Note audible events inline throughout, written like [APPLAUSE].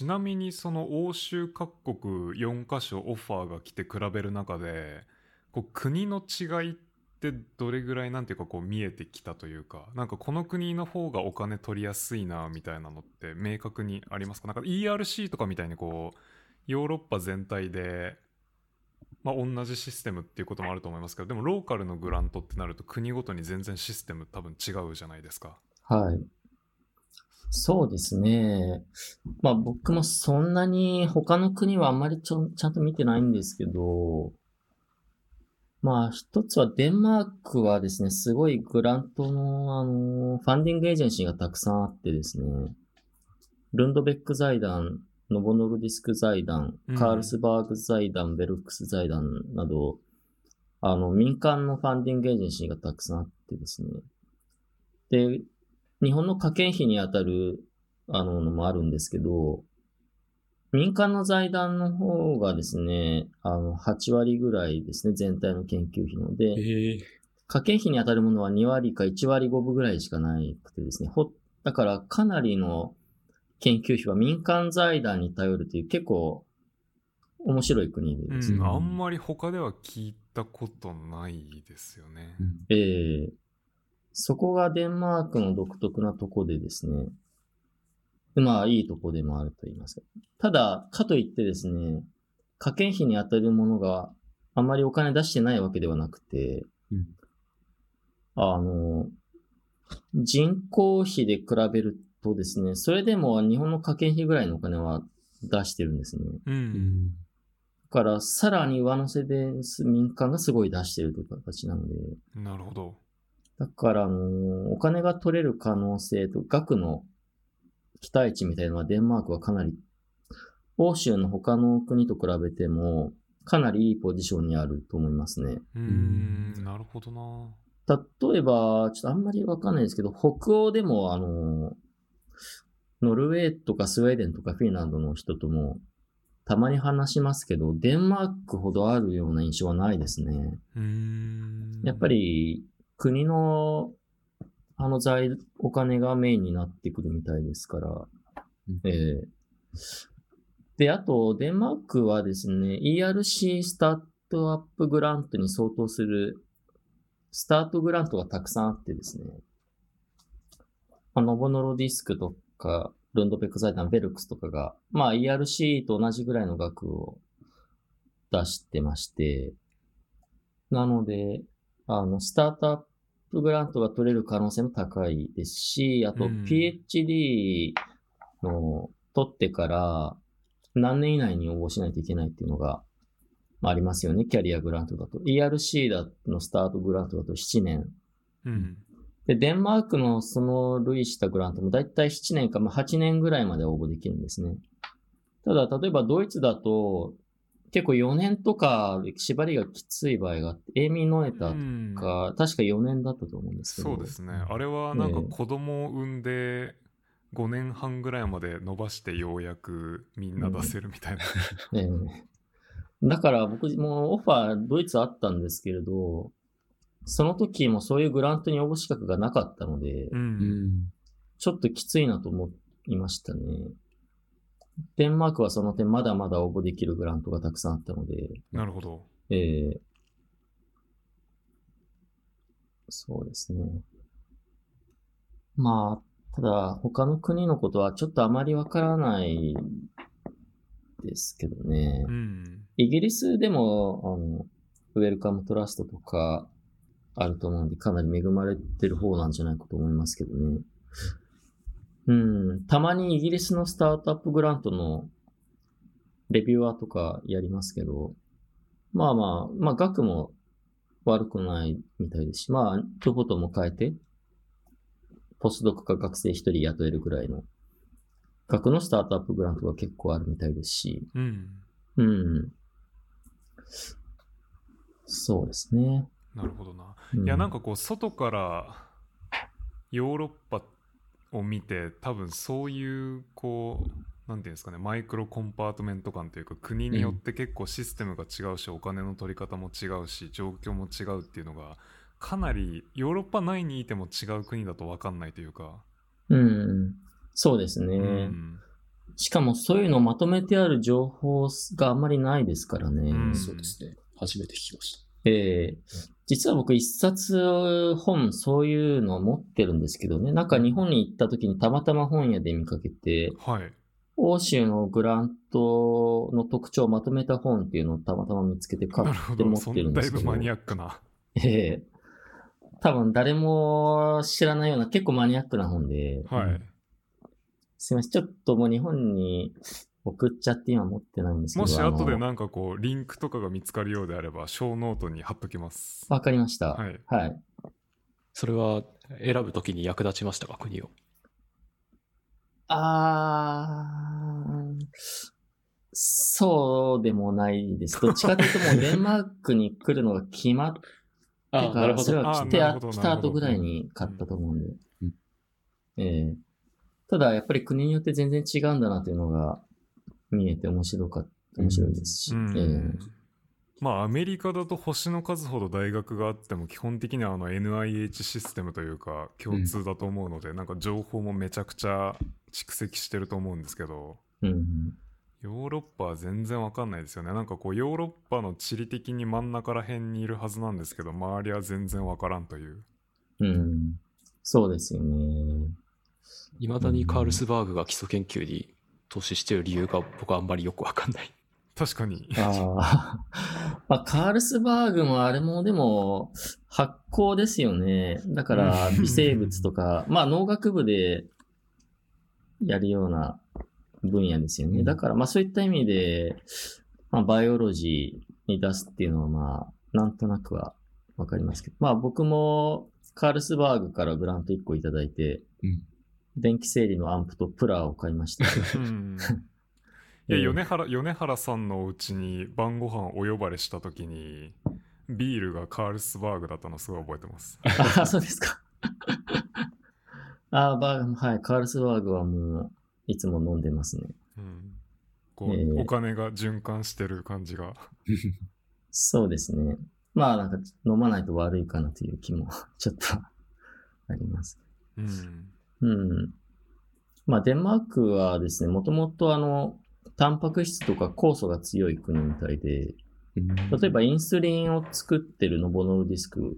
ちなみにその欧州各国4カ所オファーが来て比べる中でこう国の違いってどれぐらいなんていうかこう見えてきたというかなんかこの国の方がお金取りやすいなみたいなのって明確にありますか？なんか ERC とかみたいにこうヨーロッパ全体でまあ、同じシステムっていうこともあると思いますけどでもローカルのグラントってなると国ごとに全然システム多分違うじゃないですか。はい。そうですね。まあ僕もそんなに他の国はあんまりちょちゃんと見てないんですけど、まあ一つはデンマークはですね、すごいグラントのあの、ファンディングエージェンシーがたくさんあってですね、ルンドベック財団、ノボノルディスク財団うん、カールスバーグ財団、ベルフックス財団など、あの、民間のファンディングエージェンシーがたくさんあってですね。で、日本の家計費にあたる、あの、のもあるんですけど、民間の財団の方がですね、あの、8割ぐらいですね、全体の研究費ので、ええ。家計費に当たるものは2割か1割5分ぐらいしかないくてですね、ほ、だからかなりの研究費は民間財団に頼るという結構面白い国でですね、うん、あんまり他では聞いたことないですよね。うん。ええそこがデンマークの独特なとこでですね、まあいいとこでもあると言いますか。ただ、かといってですね、家計費に当たるものがあまりお金出してないわけではなくて、うんあの、人口比で比べるとですね、それでも日本の家計費ぐらいのお金は出してるんですね。う。うんんだから、さらに上乗せで民間がすごい出してるという形なので、なるほど。だから、あの、お金が取れる可能性と、額の期待値みたいなのはデンマークはかなり、欧州の他の国と比べても、かなりいいポジションにあると思いますね。うーん、なるほどな。例えば、ちょっとあんまりわかんないですけど、北欧でも、あの、ノルウェーとかスウェーデンとかフィンランドの人とも、たまに話しますけど、デンマークほどあるような印象はないですね。うーん。やっぱり国のあの財、お金がメインになってくるみたいですから。うん。ええ。で、あと、デンマークはですね、ERC スタートアップグラントに相当するスタートグラントがたくさんあってですね、まあ、ノボノロディスクとか、ルンドペック財団、ベルクスとかが、まあ ERC と同じぐらいの額を出してまして、なので、あの、スタートアップグラントが取れる可能性も高いですし、あとうん PhD の取ってから何年以内に応募しないといけないっていうのがまあありますよね、キャリアグラントだと。ERC だのスタートグラントだと7年。うん。で、デンマークのその類したグラントもだいたい7年か、まあ、8年ぐらいまで応募できるんですね。ただ、例えばドイツだと、結構4年とか縛りがきつい場合があって、エーミー・ノエタうんとか、確か4年だったと思うんですけど。そうですね。あれはなんかええ子供を産んで5年半ぐらいまで伸ばしてようやくみんな出せるみたいな。[LAUGHS] ええだから僕もオファードイツあったんですけれど、その時もそういうグラントに応募資格がなかったので、う。うんんちょっときついなと思いましたね。デンマークはその点まだまだ応募できるグラントがたくさんあったので、なるほど。えーそうですね。まあ、ただ他の国のことはちょっとあまりわからないですけどね。うん。イギリスでも、あの、ウェルカムトラストとかあると思うんで、かなり恵まれてる方なんじゃないかと思いますけどね。うん、たまにイギリスのスタートアップグラントのレビュアーとかやりますけど、まあまあ、まあ額も悪くないみたいですし、まあ、一言も変えて、ポスドクか学生一人雇えるぐらいの額のスタートアップグラントが結構あるみたいですし、うん。うん。そうですね。なるほどな。ういや、なんかこう、外からヨーロッパを見て、多分そういう、こう、なんていうんですかね、マイクロコンパートメント感というか、国によって結構システムが違うし、お金の取り方も違うし、状況も違うっていうのが、かなりヨーロッパ内にいても違う国だと分かんないというか、うん。そうですね。うん。しかもそういうのをまとめてある情報があんまりないですからね。うんそうですね。初めて聞きましええ実は僕一冊本そういうのを持ってるんですけどね。なんか日本に行った時にたまたま本屋で見かけて、はい。欧州のグラントの特徴をまとめた本っていうのをたまたま見つけて買。って持っそてるんですけど。んだいぶマニアックな。[LAUGHS] ええ多分誰も知らないような結構マニアックな本で、はい。すいません。ちょっともう日本に送っちゃって今持ってないんですけど。もし後でなんかこう、リンクとかが見つかるようであれば、 show note に貼っときます。わかりました。はい。はい。た。それは選ぶときに役立ちましたか、国を？あー、そうでもないです。どっちかというともうデンマークに来るのが決まってあから、[LAUGHS] それは来て来た後ぐらいに買ったと思うんでうん。ええただやっぱり国によって全然違うんだなというのが見えて面白かった、面白いですし。うんええまあアメリカだと星の数ほど大学があっても基本的にはあの NIH システムというか共通だと思うので、なんか情報もめちゃくちゃ蓄積してると思うんですけどうん。ヨーロッパは全然わかんないですよねなんかこうヨーロッパの地理的に真ん中ら辺にいるはずなんですけど周りは全然わからんといううん。そうですよね。いまだにカールスバーグが基礎研究に投資している理由が僕はあんまりよくわかんない。確かにああ。[LAUGHS] まあ、カールスバーグもあれもでも発酵ですよね。だからうん微生物とか、[LAUGHS] まあ農学部でやるような分野ですよね。うんだからまあそういった意味で、まあバイオロジーに出すっていうのはまあなんとなくはわかりますけど。まあ僕もカールスバーグからグラント1個いただいて、うん電気整理のアンプとプラーを買いました。うん [LAUGHS] いやええ米原米原さんのお家に晩ご飯お呼ばれした時にビールがカールスバーグだったのすごい覚えてますあ、[LAUGHS] そうですか。[LAUGHS] あバーはい、カールスバーグはもう、いつも飲んでますね。うんこう、ええお金が循環してる感じが。そうですね。まあ、なんか、飲まないと悪いかなという気も、ちょっと、あります。うん。うん。まあ、デンマークはですね、もともとあの、タンパク質とか酵素が強い国みたいで、例えばインスリンを作ってるノボノルディスク、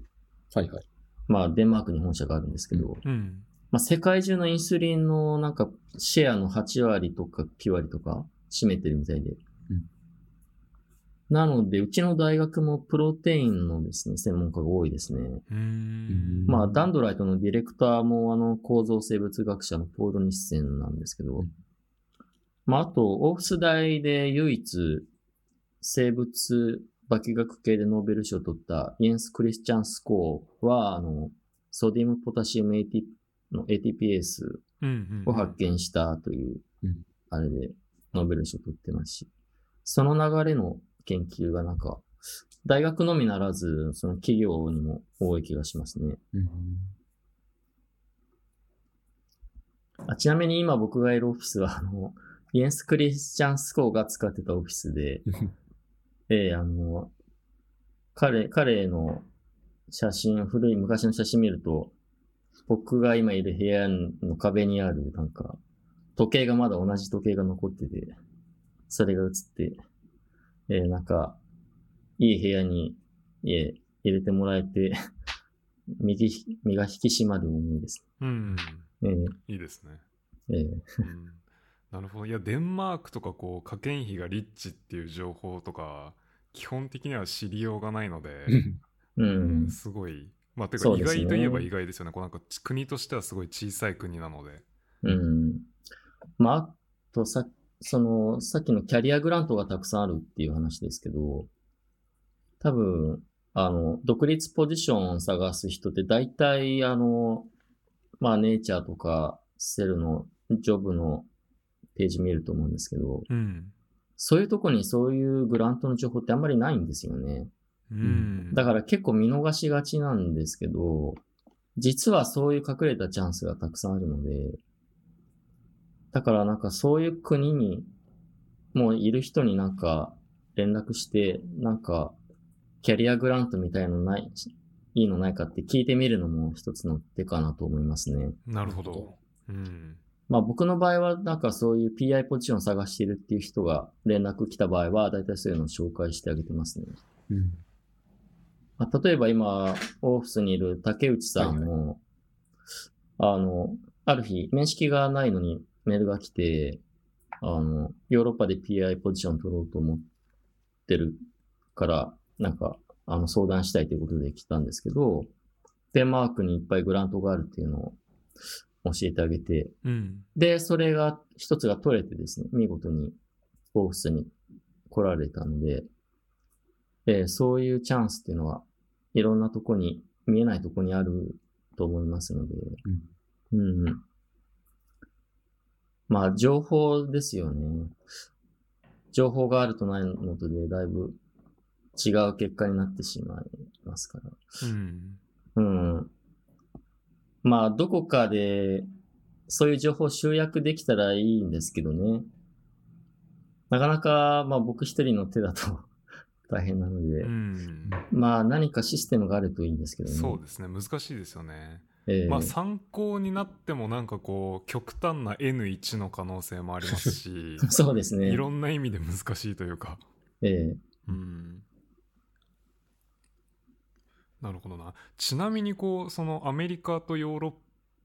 はいはい。まあ、デンマークに本社があるんですけど、うん。まあ、世界中のインスリンのなんかシェアの8割とか9割とか占めてるみたいで。うんなので、うちの大学もプロテインのですね、専門家が多いですね。まあ、ダンドライトのディレクターもあの構造生物学者のポール・ニッセンなんですけど、うん。まあ、あと、オーフス大で唯一生物化学系でノーベル賞を取ったイエンス・クリスチャンスコーは、あの、ソディウムポタシウム AT のん。を発見したといううん、あれでノーベル賞取ってますし、その流れの研究がなんか、大学のみならず、その企業にも多い気がしますね。あちなみに今僕がいるオフィスは、あの、イエンス・クリスチャンスコーが使ってたオフィスで、ええあの、彼、彼の写真、古い昔の写真見ると、僕が今いる部屋の壁にある、なんか、時計がまだ同じ時計が残ってて、それが映って、えーなんか、いい部屋に、えー入れてもらえて、[LAUGHS] 右ひ、身が引き締まる思いです。うん。えーいいですね。えーうんなるほど。いや、デンマークとかこう、科研費がリッチっていう情報とか、基本的には知りようがないので、[LAUGHS] うん。すごい。まあ、てか意外といえば意外ですよね。こうなんか国としてはすごい小さい国なので。うん。まあ、あとさ、その、さっきのキャリアグラントがたくさんあるっていう話ですけど、多分、あの、独立ポジションを探す人って大体、あの、まあ、ネイチャーとか、セルのジョブのページ見ると思うんですけど、うん。そういうとこにそういうグラントの情報ってあんまりないんですよね。うん。だから結構見逃しがちなんですけど、実はそういう隠れたチャンスがたくさんあるので、だからなんかそういう国にもういる人になんか連絡して、なんかキャリアグラントみたいのない、いいのないかって聞いてみるのも一つの手かなと思いますね。なるほど。うん。まあ僕の場合はなんかそういう PI ポジションを探しているっていう人が連絡来た場合は、だいたいそういうのを紹介してあげてますね。うん。まあ、例えば今、オフィスにいる竹内さんも、あの、ある日、面識がないのにメールが来て、あの、ヨーロッパで PI ポジション取ろうと思ってるから、なんか、あの、相談したいということで来たんですけど、デンマークにいっぱいグラントがあるっていうのを教えてあげて、うん。で、それが、一つが取れてですね、見事にオフィスに来られたので、えーそういうチャンスっていうのは、いろんなとこに、見えないとこにあると思いますので、うん、うん。まあ、情報ですよね。情報があるとないのとで、だいぶ違う結果になってしまいますから。うん。うん。まあ、どこかで、そういう情報を集約できたらいいんですけどね。なかなか、まあ僕一人の手だと [LAUGHS] 大変なので、うん。まあ何かシステムがあるといいんですけどね。そうですね。難しいですよね。ええ。まあ参考になってもなんかこう極端な N1 の可能性もありますし [LAUGHS] そうですね。いろんな意味で難しいというか。ええ。うん。なるほどな。ちなみにこうそのアメリカとヨーロッ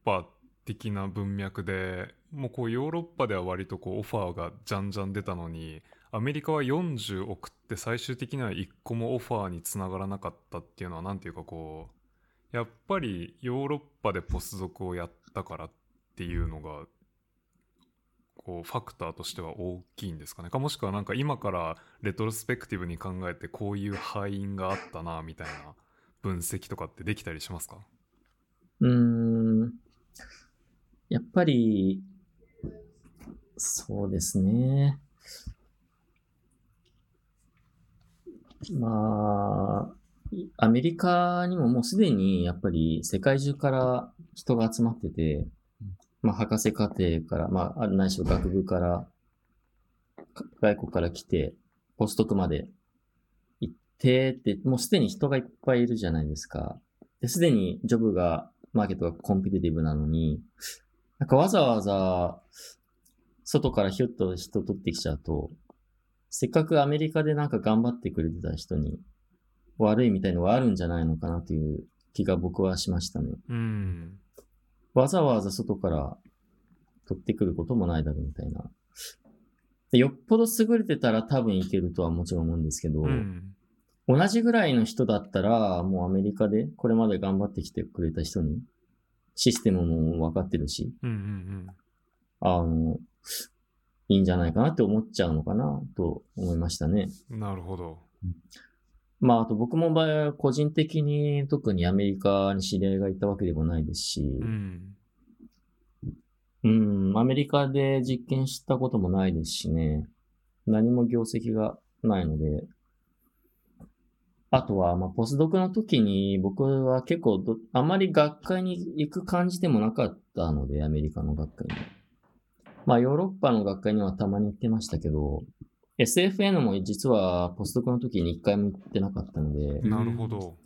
パ的な文脈でもうこうヨーロッパでは割とこうオファーがじゃんじゃん出たのにアメリカは40送って最終的には1個もオファーにつながらなかったっていうのはなんていうかこうやっぱりヨーロッパでポスドクをやったからっていうのがこうファクターとしては大きいんですかねかもしくはなんか今からレトロスペクティブに考えてこういう敗因があったなみたいな分析とかってできたりしますか？うん。やっぱり、そうですね。まあ、アメリカにももうすでにやっぱり世界中から人が集まってて、まあ博士課程から、まああないしろ学部から、外国から来て、ポストクまで行ってって、もうすでに人がいっぱいいるじゃないですか。で、すでにジョブが、マーケットがコンピティティブなのに、なんかわざわざ、外からヒュッと人取ってきちゃうと、せっかくアメリカでなんか頑張ってくれてた人に悪いみたいのがあるんじゃないのかなという気が僕はしましたね。うんわざわざ外から取ってくることもないだろうみたいな。よっぽど優れてたら多分いけるとはもちろん思うんですけど、うん同じぐらいの人だったら、もうアメリカでこれまで頑張ってきてくれた人に、システムも分かってるし、うんうんあの、いいんじゃないかなって思っちゃうのかなと思いましたね。なるほどまあ、あと僕も場合は個人的に特にアメリカに知り合いがいたわけでもないですし、うんうん、アメリカで実験したこともないですしね。何も業績がないので。あとは、まあ、ポスドクの時に僕は結構ど、あまり学会に行く感じでもなかったので、アメリカの学会に。まあ、ヨーロッパの学会にはたまに行ってましたけど、SFN も実はポスドクの時に一回も行ってなかったので、うんなるほど。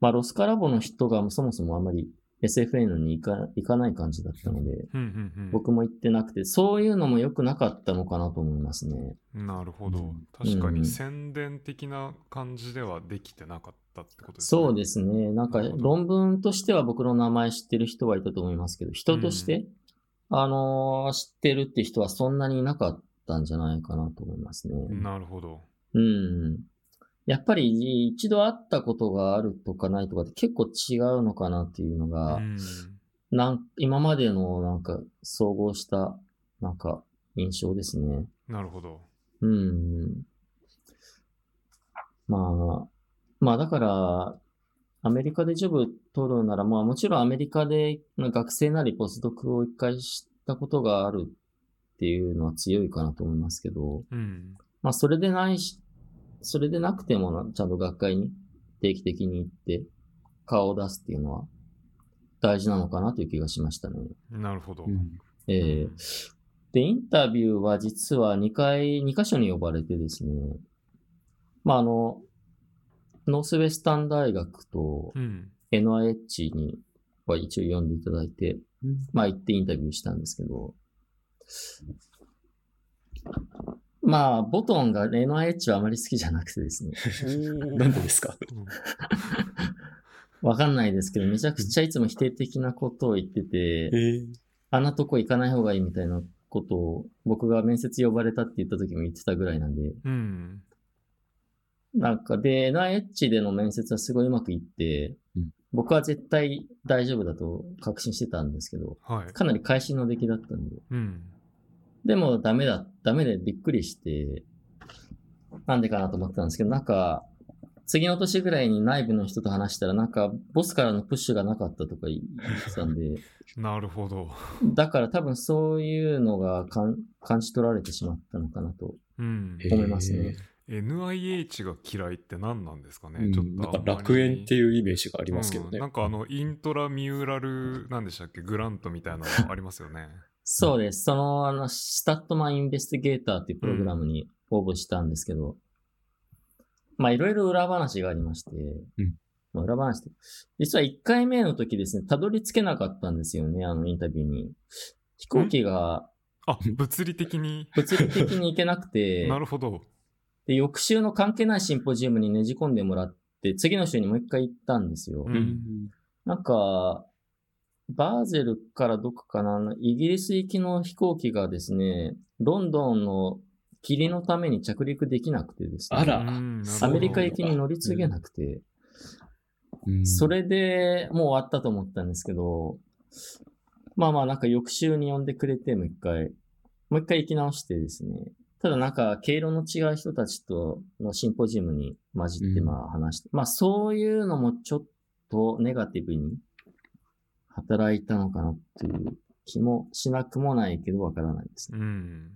まあ、ロスカラボの人がそもそもあまり SFN に行か行かない感じだったので、うんうんうん。僕も行ってなくて、そういうのも良くなかったのかなと思いますね。なるほど。うん。確かうん。に宣伝的な感じではできてなかったってことですね。そうですね。なんか論文としては僕の名前知ってる人はいたと思いますけど、人として、あのー知ってるって人はそんなにいなかったんじゃないかなと思いますね。なるほどうん。やっぱり一度会ったことがあるとかないとかって結構違うのかなっていうのが、うんなん今までのなんか総合したなんか印象ですね。なるほどうん。まあ、まあだから、アメリカでジョブ取るなら、まあもちろんアメリカで学生なりポスドクを一回したことがあるっていうのは強いかなと思いますけど、うん。まあそれでないし、それでなくてもなちゃんと学会に定期的に行って顔を出すっていうのは大事なのかなという気がしましたね。なるほど。うん。ええ。で、インタビューは実は2回、2箇所に呼ばれてですね、まあ、あの、ノースウェスタン大学とうん。NIH には一応呼んでいただいて、うん。まあ行ってインタビューしたんですけど、まあ、ボトンが NIH はあまり好きじゃなくてですね。なんでですか？う [LAUGHS] んわかんないですけど、めちゃくちゃいつも否定的なことを言ってて、えあんなとこ行かない方がいいみたいなことを僕が面接呼ばれたって言った時も言ってたぐらいなんで、うん。なんかで、NIH での面接はすごいうまくいって、うん僕は絶対大丈夫だと確信してたんですけど、はい。かなり会心の出来だったんで、うん。でもダメだ、ダメでびっくりして、なんでかなと思ってたんですけど、なんか、次の年ぐらいに内部の人と話したら、なんか、ボスからのプッシュがなかったとか言ってたんで、[LAUGHS] なるほど。だから多分そういうのがかん感じ取られてしまったのかなと。思いますね NIH が嫌いって何なんですかね、うんちょっとなんか楽園ってういうイメージがありますけどね。なんかあの、イントラミューラル、なんでしたっけ、グラントみたいなのありますよね。そうです。その、あの、スタットマンインベスティゲーターっていうプログラムに応募したんですけど、まあ、いろいろ裏話がありまして、うんまあ裏話って、実は1回目の時ですね、たどり着けなかったんですよね、あのインタビューに。飛行機があ、物理的に。物理的に行けなくて、[LAUGHS] なるほど。で、翌週の関係ないシンポジウムにねじ込んでもらって、次の週にもう一回行ったんですよ。うんうんなんか、バーゼルからどこかな、イギリス行きの飛行機がですね、ロンドンの霧のために着陸できなくてですね。あら。アメリカ行きに乗り継げなくて、うん。それでもう終わったと思ったんですけど、まあまあなんか翌週に呼んでくれて、もう一回、もう一回行き直してですね、ただなんか経路の違う人たちとのシンポジウムに混じってうんまあ話して、まあそういうのもちょっとネガティブに働いたのかなっていう気もしなくもないけどわからないですね。うん。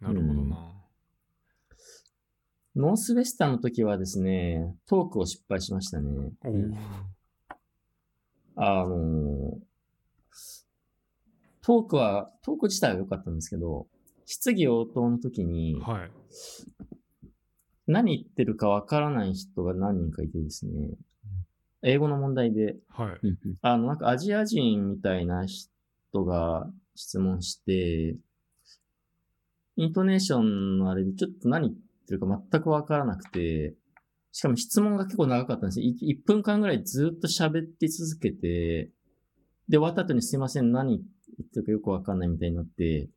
なるほどな。ノースウェスターの時はですね、トークを失敗しましたね。あのートークは、トーク自体は良かったんですけど、質疑応答の時に、はい。何言ってるかわからない人が何人かいてですね、英語の問題で、はい。うんあの、なんかアジア人みたいな人が質問して、イントネーションのあれでちょっと何言ってるか全くわからなくて、しかも質問が結構長かったんですよ。い1分間ぐらいずっと喋って続けて、で、終わった後にすいません、何言ってるかよくわかんないみたいになって、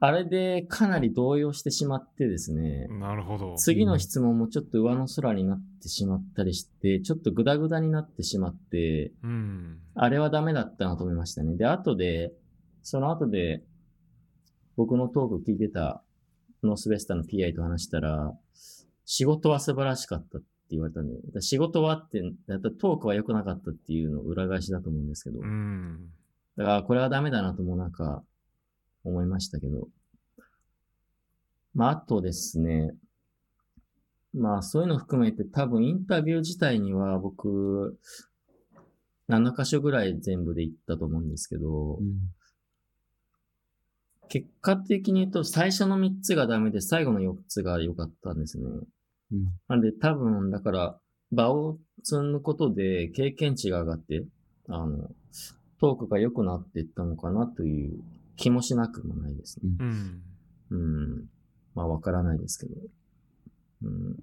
あれでかなり動揺してしまってですね、なるほど。次の質問もちょっと上の空になってしまったりして、ちょっとグダグダになってしまって、うん。あれはダメだったなと思いましたね。で、後で、その後で、僕のトークを聞いてたノースウェスターの PI と話したら、仕事は素晴らしかったって言われたんで、仕事はって、だったらトークは良くなかったっていうの裏返しだと思うんですけど、うん。だからこれはダメだなともなんか思いましたけど。まあ、あとですね。まあ、そういうの含めて多分インタビュー自体には僕、7箇所ぐらい全部で行ったと思うんですけど、結果的に言うと最初の3つがダメで最後の4つが良かったんですね。うんなんで多分、だから、場を積むことで経験値が上がって、あの、トークが良くなっていったのかなという気もしなくもないですね。うん。うん。まあ、わからないですけど。うん。で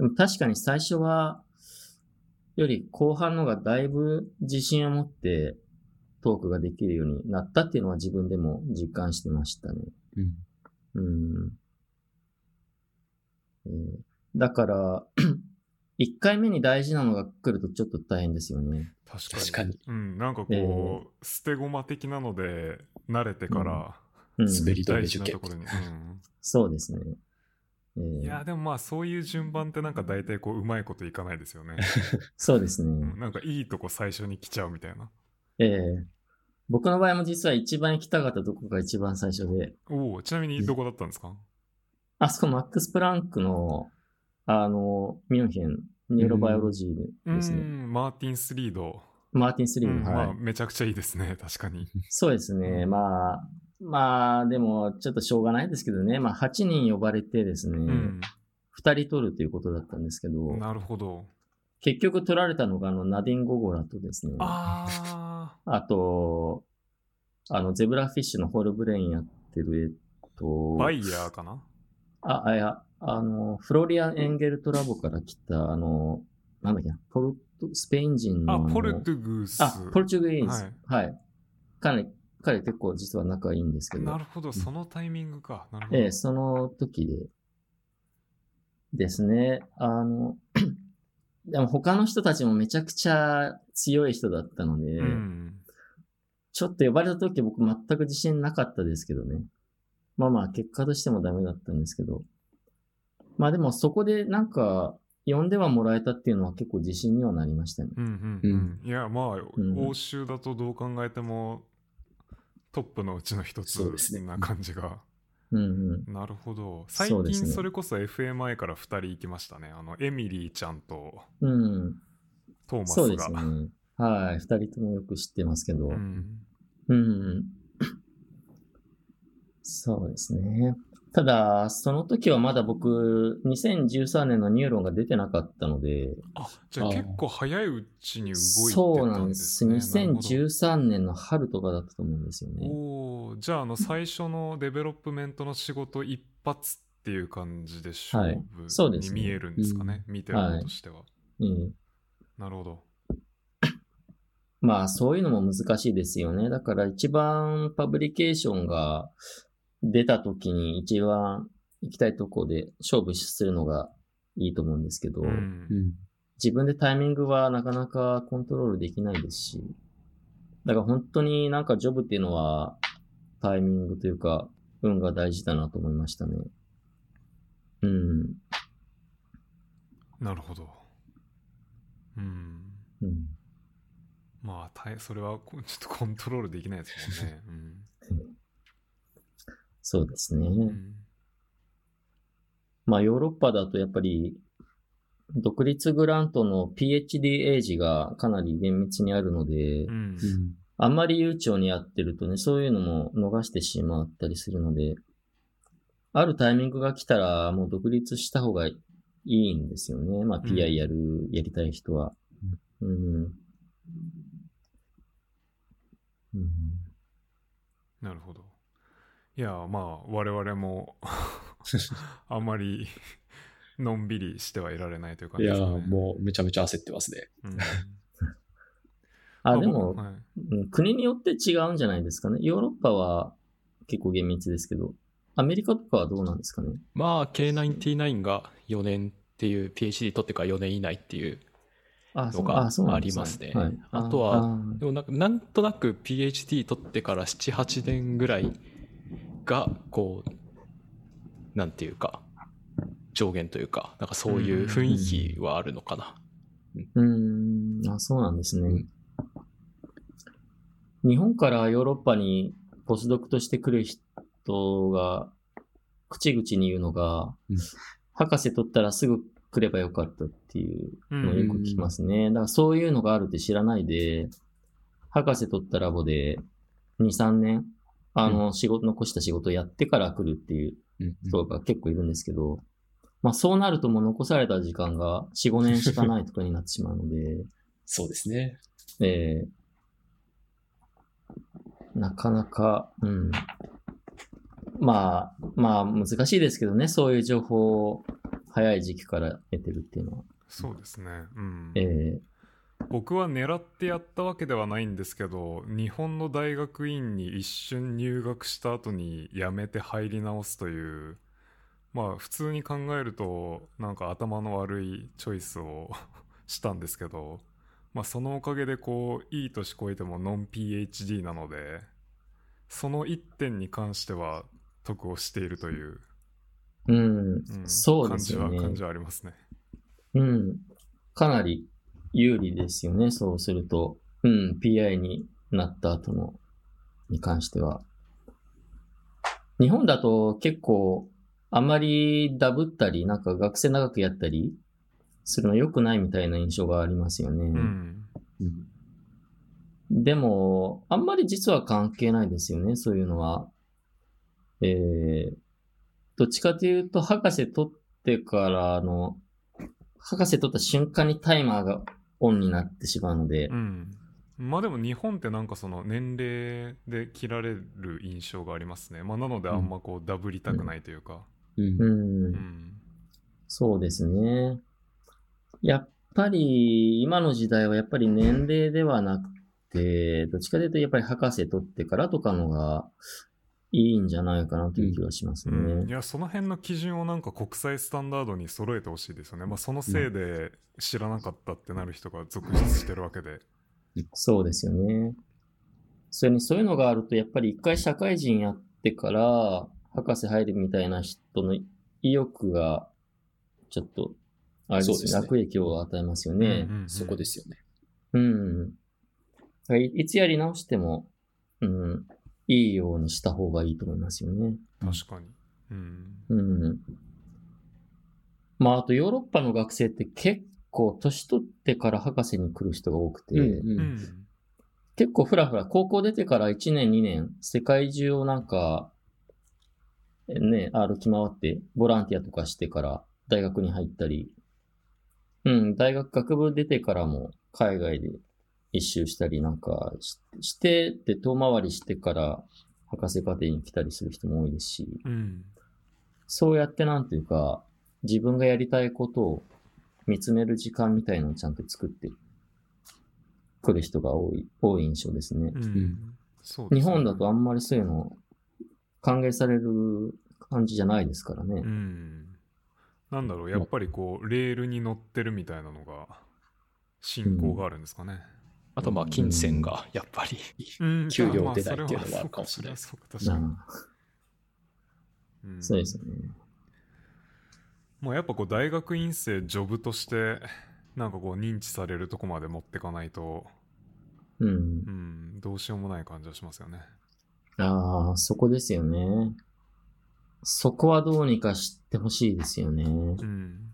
も確かに最初は、より後半のがだいぶ自信を持ってトークができるようになったっていうのは自分でも実感してましたね。うんうん。えーだから、1回目に大事なのが来るとちょっと大変ですよね。確かに。確かにうん。なんかこう、え捨て駒的なので、慣れてから、うん、滑り止め大受験事なところに。うんそうですね。えーいや、でもまあそういう順番ってなんか大体こううまいこといかないですよね。[LAUGHS] そうですね。うんなんかいいとこ最初に来ちゃうみたいな。ええ僕の場合も実は一番行きたかったとこが一番最初で、おおちなみにどこだったんですか？あそこマックス・プランクの、あの、ミュンヘン、ニューロバイオロジうーですね。ん、マーティン・スリード。マーティン・スリーの、うんはい、まあめちゃくちゃいいですね、確かに。そうですね。まあ、まあ、でも、ちょっとしょうがないですけどね。まあ、8人呼ばれてですね、うん。2人取るということだったんですけど、なるほど。結局取られたのが、あの、ナディン・ゴゴラとですね、ああと、あの、ゼブラフィッシュのホールブレインやってる、えっと、バイヤーかな？あ、あ、いや、あの、フロリアン・エンゲルトラボから来た、あの、なんだっけな、ポルト、スペイン人の。あ、ポルトゥグース。あ、ポルトゥグース。はいはい。彼、彼結構実は仲いいんですけど。なるほど、そのタイミングか。なるほど。ええ、その時で、ですね。あの、[CLEARS THROAT] でも他の人たちもめちゃくちゃ強い人だったので、うん。ちょっと呼ばれた時僕全く自信なかったですけどね。まあまあ結果としてもダメだったんですけど。まあでもそこでなんか呼んではもらえたっていうのは結構自信にはなりましたね。うんうんうん。いや、まあ、ん欧州だとどう考えても、トップのうちの一つそうですねな感じが。うんうん。なるほど。最近それこそ FMI から2人行きましたね。あの、エミリーちゃんとうん。トーマそうスが。ですね。はい。二人ともよく知ってますけど。うん。うん。[COUGHS] そうですね。ただ、その時はまだ僕、2013年のニューロンが出てなかったので、あ、じゃあ結構早いうちに動いてそうなたんんです。ですね。なるほど。2013年の春とかだったと思うんですよね。おーじゃああの最初のデベロップメントの仕事一発っていう感じで勝はい。そうですね。負に見えるんですかね、見てる方としては、ええなるほど。まあ、そういうのも難しいですよね。だから一番パブリケーションが出た時に一番行きたいとこで勝負するのがいいと思うんですけど、うんうん。自分でタイミングはなかなかコントロールできないですし、だから本当になんかジョブっていうのはタイミングというか運が大事だなと思いましたね。うん。なるほどうんうん、まあたいそれはこちょっとコントロールできないですもんね、[LAUGHS] そうですね。まあヨーロッパだとやっぱり独立グラントの PhD エイジがかなり厳密にあるので。あんまり悠長にやってるとね、そういうのも逃してしまったりするので、あるタイミングが来たらもう独立した方がいいんですよね。まあうん PI やる、やりたい人は。うん。うんなるほどいやまあ我々も [LAUGHS] あまりのんびりしてはいられないという感いやーじですかねもうめちゃめちゃ焦ってますね。うん [LAUGHS] あ、までも、僕はいうん国によって違うんじゃないですかね。ヨーロッパは結構厳密ですけど、アメリカとかはどうなんですかね？まあ、K99 が4年っていう PhD 取ってから4年以内っていう。あ、のそうがありますねはい、あとはでもなんかなんとなく PhD 取ってから7、8年ぐらいが、こう、なんていうか、上限というか、なんかそういう雰囲気はあるのかな。うーん、あ、そうなんですね。うん日本からヨーロッパにポスドクとして来る人が、口々に言うのが、うん博士取ったらすぐ来ればよかったっていうのをよく聞きますね。だからそういうのがあるって知らないで、博士取ったラボで2、3年、あの、仕事、残した仕事をやってから来るっていううん人が結構いるんですけど、まあそうなるともう残された時間が4、5年しかないとかになってしまうので、[LAUGHS] そうですね。えーなかなか、うん。まあ、まあ難しいですけどね、そういう情報を早い時期から得てるっていうのは。そうですね。うん。え僕は狙ってやったわけではないんですけど日本の大学院に一瞬入学した後に辞めて入り直すというまあ普通に考えるとなんか頭の悪いチョイスを [LAUGHS] したんですけどまあそのおかげでこういい年越えてもノン PhD なのでその一点に関しては得をしているという、ーうん、うんそうですよね感じは感じはありますねうん。かなり有利ですよね、そうすると。うん、PI になった後の、に関しては。日本だと結構、あまりダブったり、なんか学生長くやったりするの良くないみたいな印象がありますよね。うんうんでも、あんまり実は関係ないですよね、そういうのは。えー、どっちかというと、博士取ってからの、博士取った瞬間にタイマーがオンになってしまうので、うんまあでも日本ってなんかその年齢で切られる印象がありますね。まあなのであんまこうダブりたくないというか。う。うんん。そうですね。やっぱり、今の時代はやっぱり年齢ではなくて、どっちかというとやっぱり博士取ってからとかのがいいんじゃないかなという気がしますうん、いね。やその辺の基準をなんか国際スタンダードに揃えてほしいですよね。まあそのせいで知らなかったってなる人が続出してるわけで。そうですよね。それにそういうのがあると、やっぱり一回社会人やってから、博士入るみたいな人の意欲が、ちょっと、あれですね、そうですね悪影響を与えますよね。うんうんうんそこですよね。うん。いいつやり直しても、うん、いいようにした方がいいと思いますよね。確かに。うん。うん。まあ、あとヨーロッパの学生って結構年取ってから博士に来る人が多くて、うんうんうん。結構ふらふら、高校出てから1年2年、世界中をなんか、ね、歩き回って、ボランティアとかしてから大学に入ったり、うん、大学学部出てからも海外で一周したりなんかしして、で、遠回りしてから博士課程に来たりする人も多いですし、うん。そうやってなんていうか、自分がやりたいことを見つめる時間みたいのをちゃんと作ってくる人が多い、多い印象ですね。うん。すね日本だとあんまりそういうの歓迎される感じじゃないですからね。うん。なんだろう、やっぱりこう、レールに乗ってるみたいなのが、信仰があるんですかね。あとまあ金銭がやっぱり、うん給料まあ出ないっていうのはがあるかもしれないそうですよね。もうやっぱこう大学院生ジョブとしてなんかこう認知されるとこまで持ってかないと、うんう。ん、どうしようもない感じはしますよね。ああ、そこですよね。そこはどうにかしてほしいですよね。うん。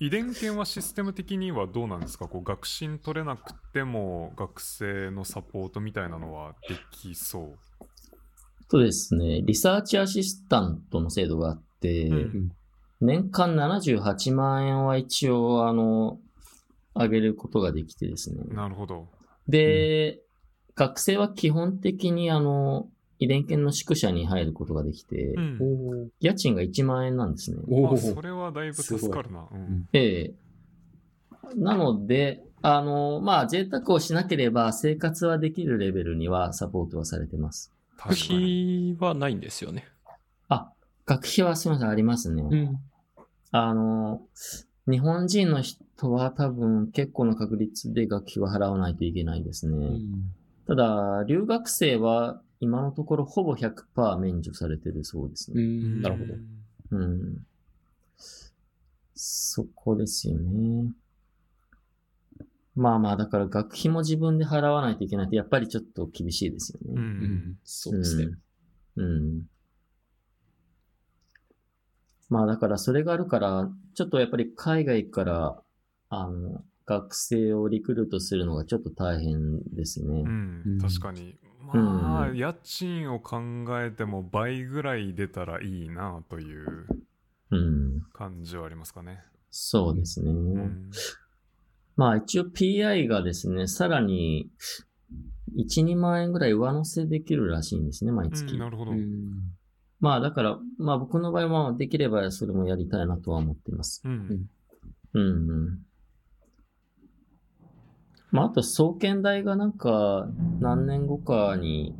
うん。遺伝研はシステム的にはどうなんですか？こう学信取れなくても学生のサポートみたいなのはできそう？とですね、リサーチアシスタントの制度があって、うん年間78万円は一応、あの、上げることができてですね。なるほど。で、学生は基本的にあの、遺伝研の宿舎に入ることができて、うん。お家賃が1万円なんですね。おあそれはだいぶ助かるな。うん。ええなので、あの、まあ、贅沢をしなければ生活はできるレベルにはサポートはされてます。学。費はないんですよね。あ、学費はすみません、ありますね。ん。あの、日本人の人は多分結構な確率で学費は払わないといけないですね。ただ、留学生は今のところほぼ100%免除されてるそうですね。うん。なるほど。うん。そこですよね。まあまあ、だから学費も自分で払わないといけないと、やっぱりちょっと厳しいですよね。うん。うん。そうですね。うん。うん。まあだからそれがあるから、ちょっとやっぱり海外から、あの、学生をリクルートするのがちょっと大変ですね。うんうん確かに。まあ、うん家賃を考えても倍ぐらい出たらいいなといううん。感じはありますかね。そうですね。うん。まあ一応 PI がですね、さらに1、2万円ぐらい上乗せできるらしいんですね、毎う月。んなるほど。うんまあだから、まあ僕の場合はできればそれもやりたいなとは思っています。うん。うんうん。まああと、総研大がなんか何年後かに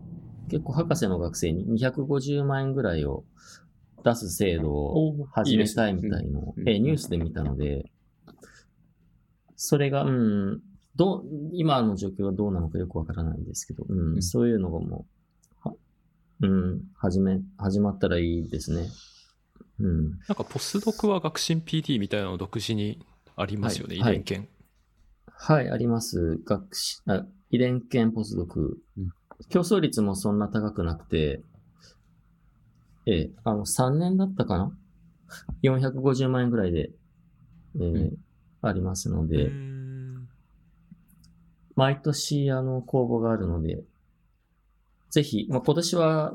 結構博士の学生に250万円ぐらいを出す制度を始めたいみたいのを、うんえーニュースで見たので、それが、うん、どう、今の状況はどうなのかよくわからないんですけど、うん、うんそういうのがもう、はうん、始め、始まったらいいですね。うん。なんかポスドクは学信 PD みたいなの独自にありますよね、はい遺伝研。はい、あります。学士、あ遺伝研ポスドクうん。競争率もそんな高くなくて、ええ、あの、3年だったかな ?450 万円ぐらいで、ええうんありますのうで、ん毎年、あの、公募があるので、ぜひ、まあ、今年は、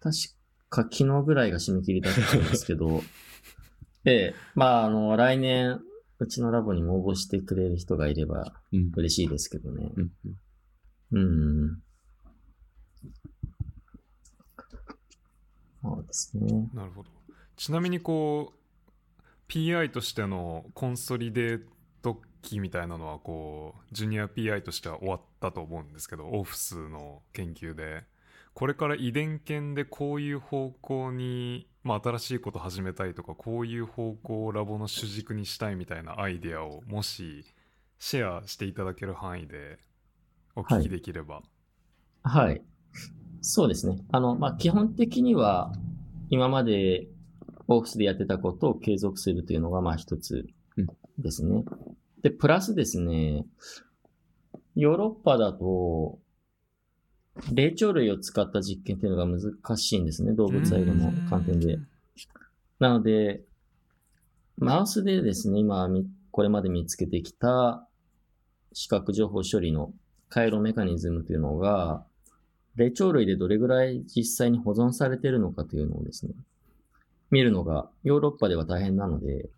確か昨日ぐらいが締め切りだったんですけど、[LAUGHS] ええ、まあ、あの、来年、うちのラボにも応募してくれる人がいればうん。嬉しいですけどね。うんうんうん。そうですね。なるほどちなみにこう PI としてのコンソリデート期みたいなのはこうジュニア PI としては終わったと思うんですけどオフスの研究でこれから遺伝研でこういう方向に、まあ、新しいこと始めたいとかこういう方向をラボの主軸にしたいみたいなアイデアをもしシェアしていただける範囲でお聞きできれば、はい。そうですね。あの、まあ、基本的には、今までオフィスでやってたことを継続するというのが、まあ、一つですね。で、プラスですね、ヨーロッパだと、霊長類を使った実験っていうのが難しいんですね。動物愛護の観点で。なので、マウスでですね、今み、これまで見つけてきた視覚情報処理の回路メカニズムというのが、霊長類でどれぐらい実際に保存されているのかというのをですね、見るのがヨーロッパでは大変なので、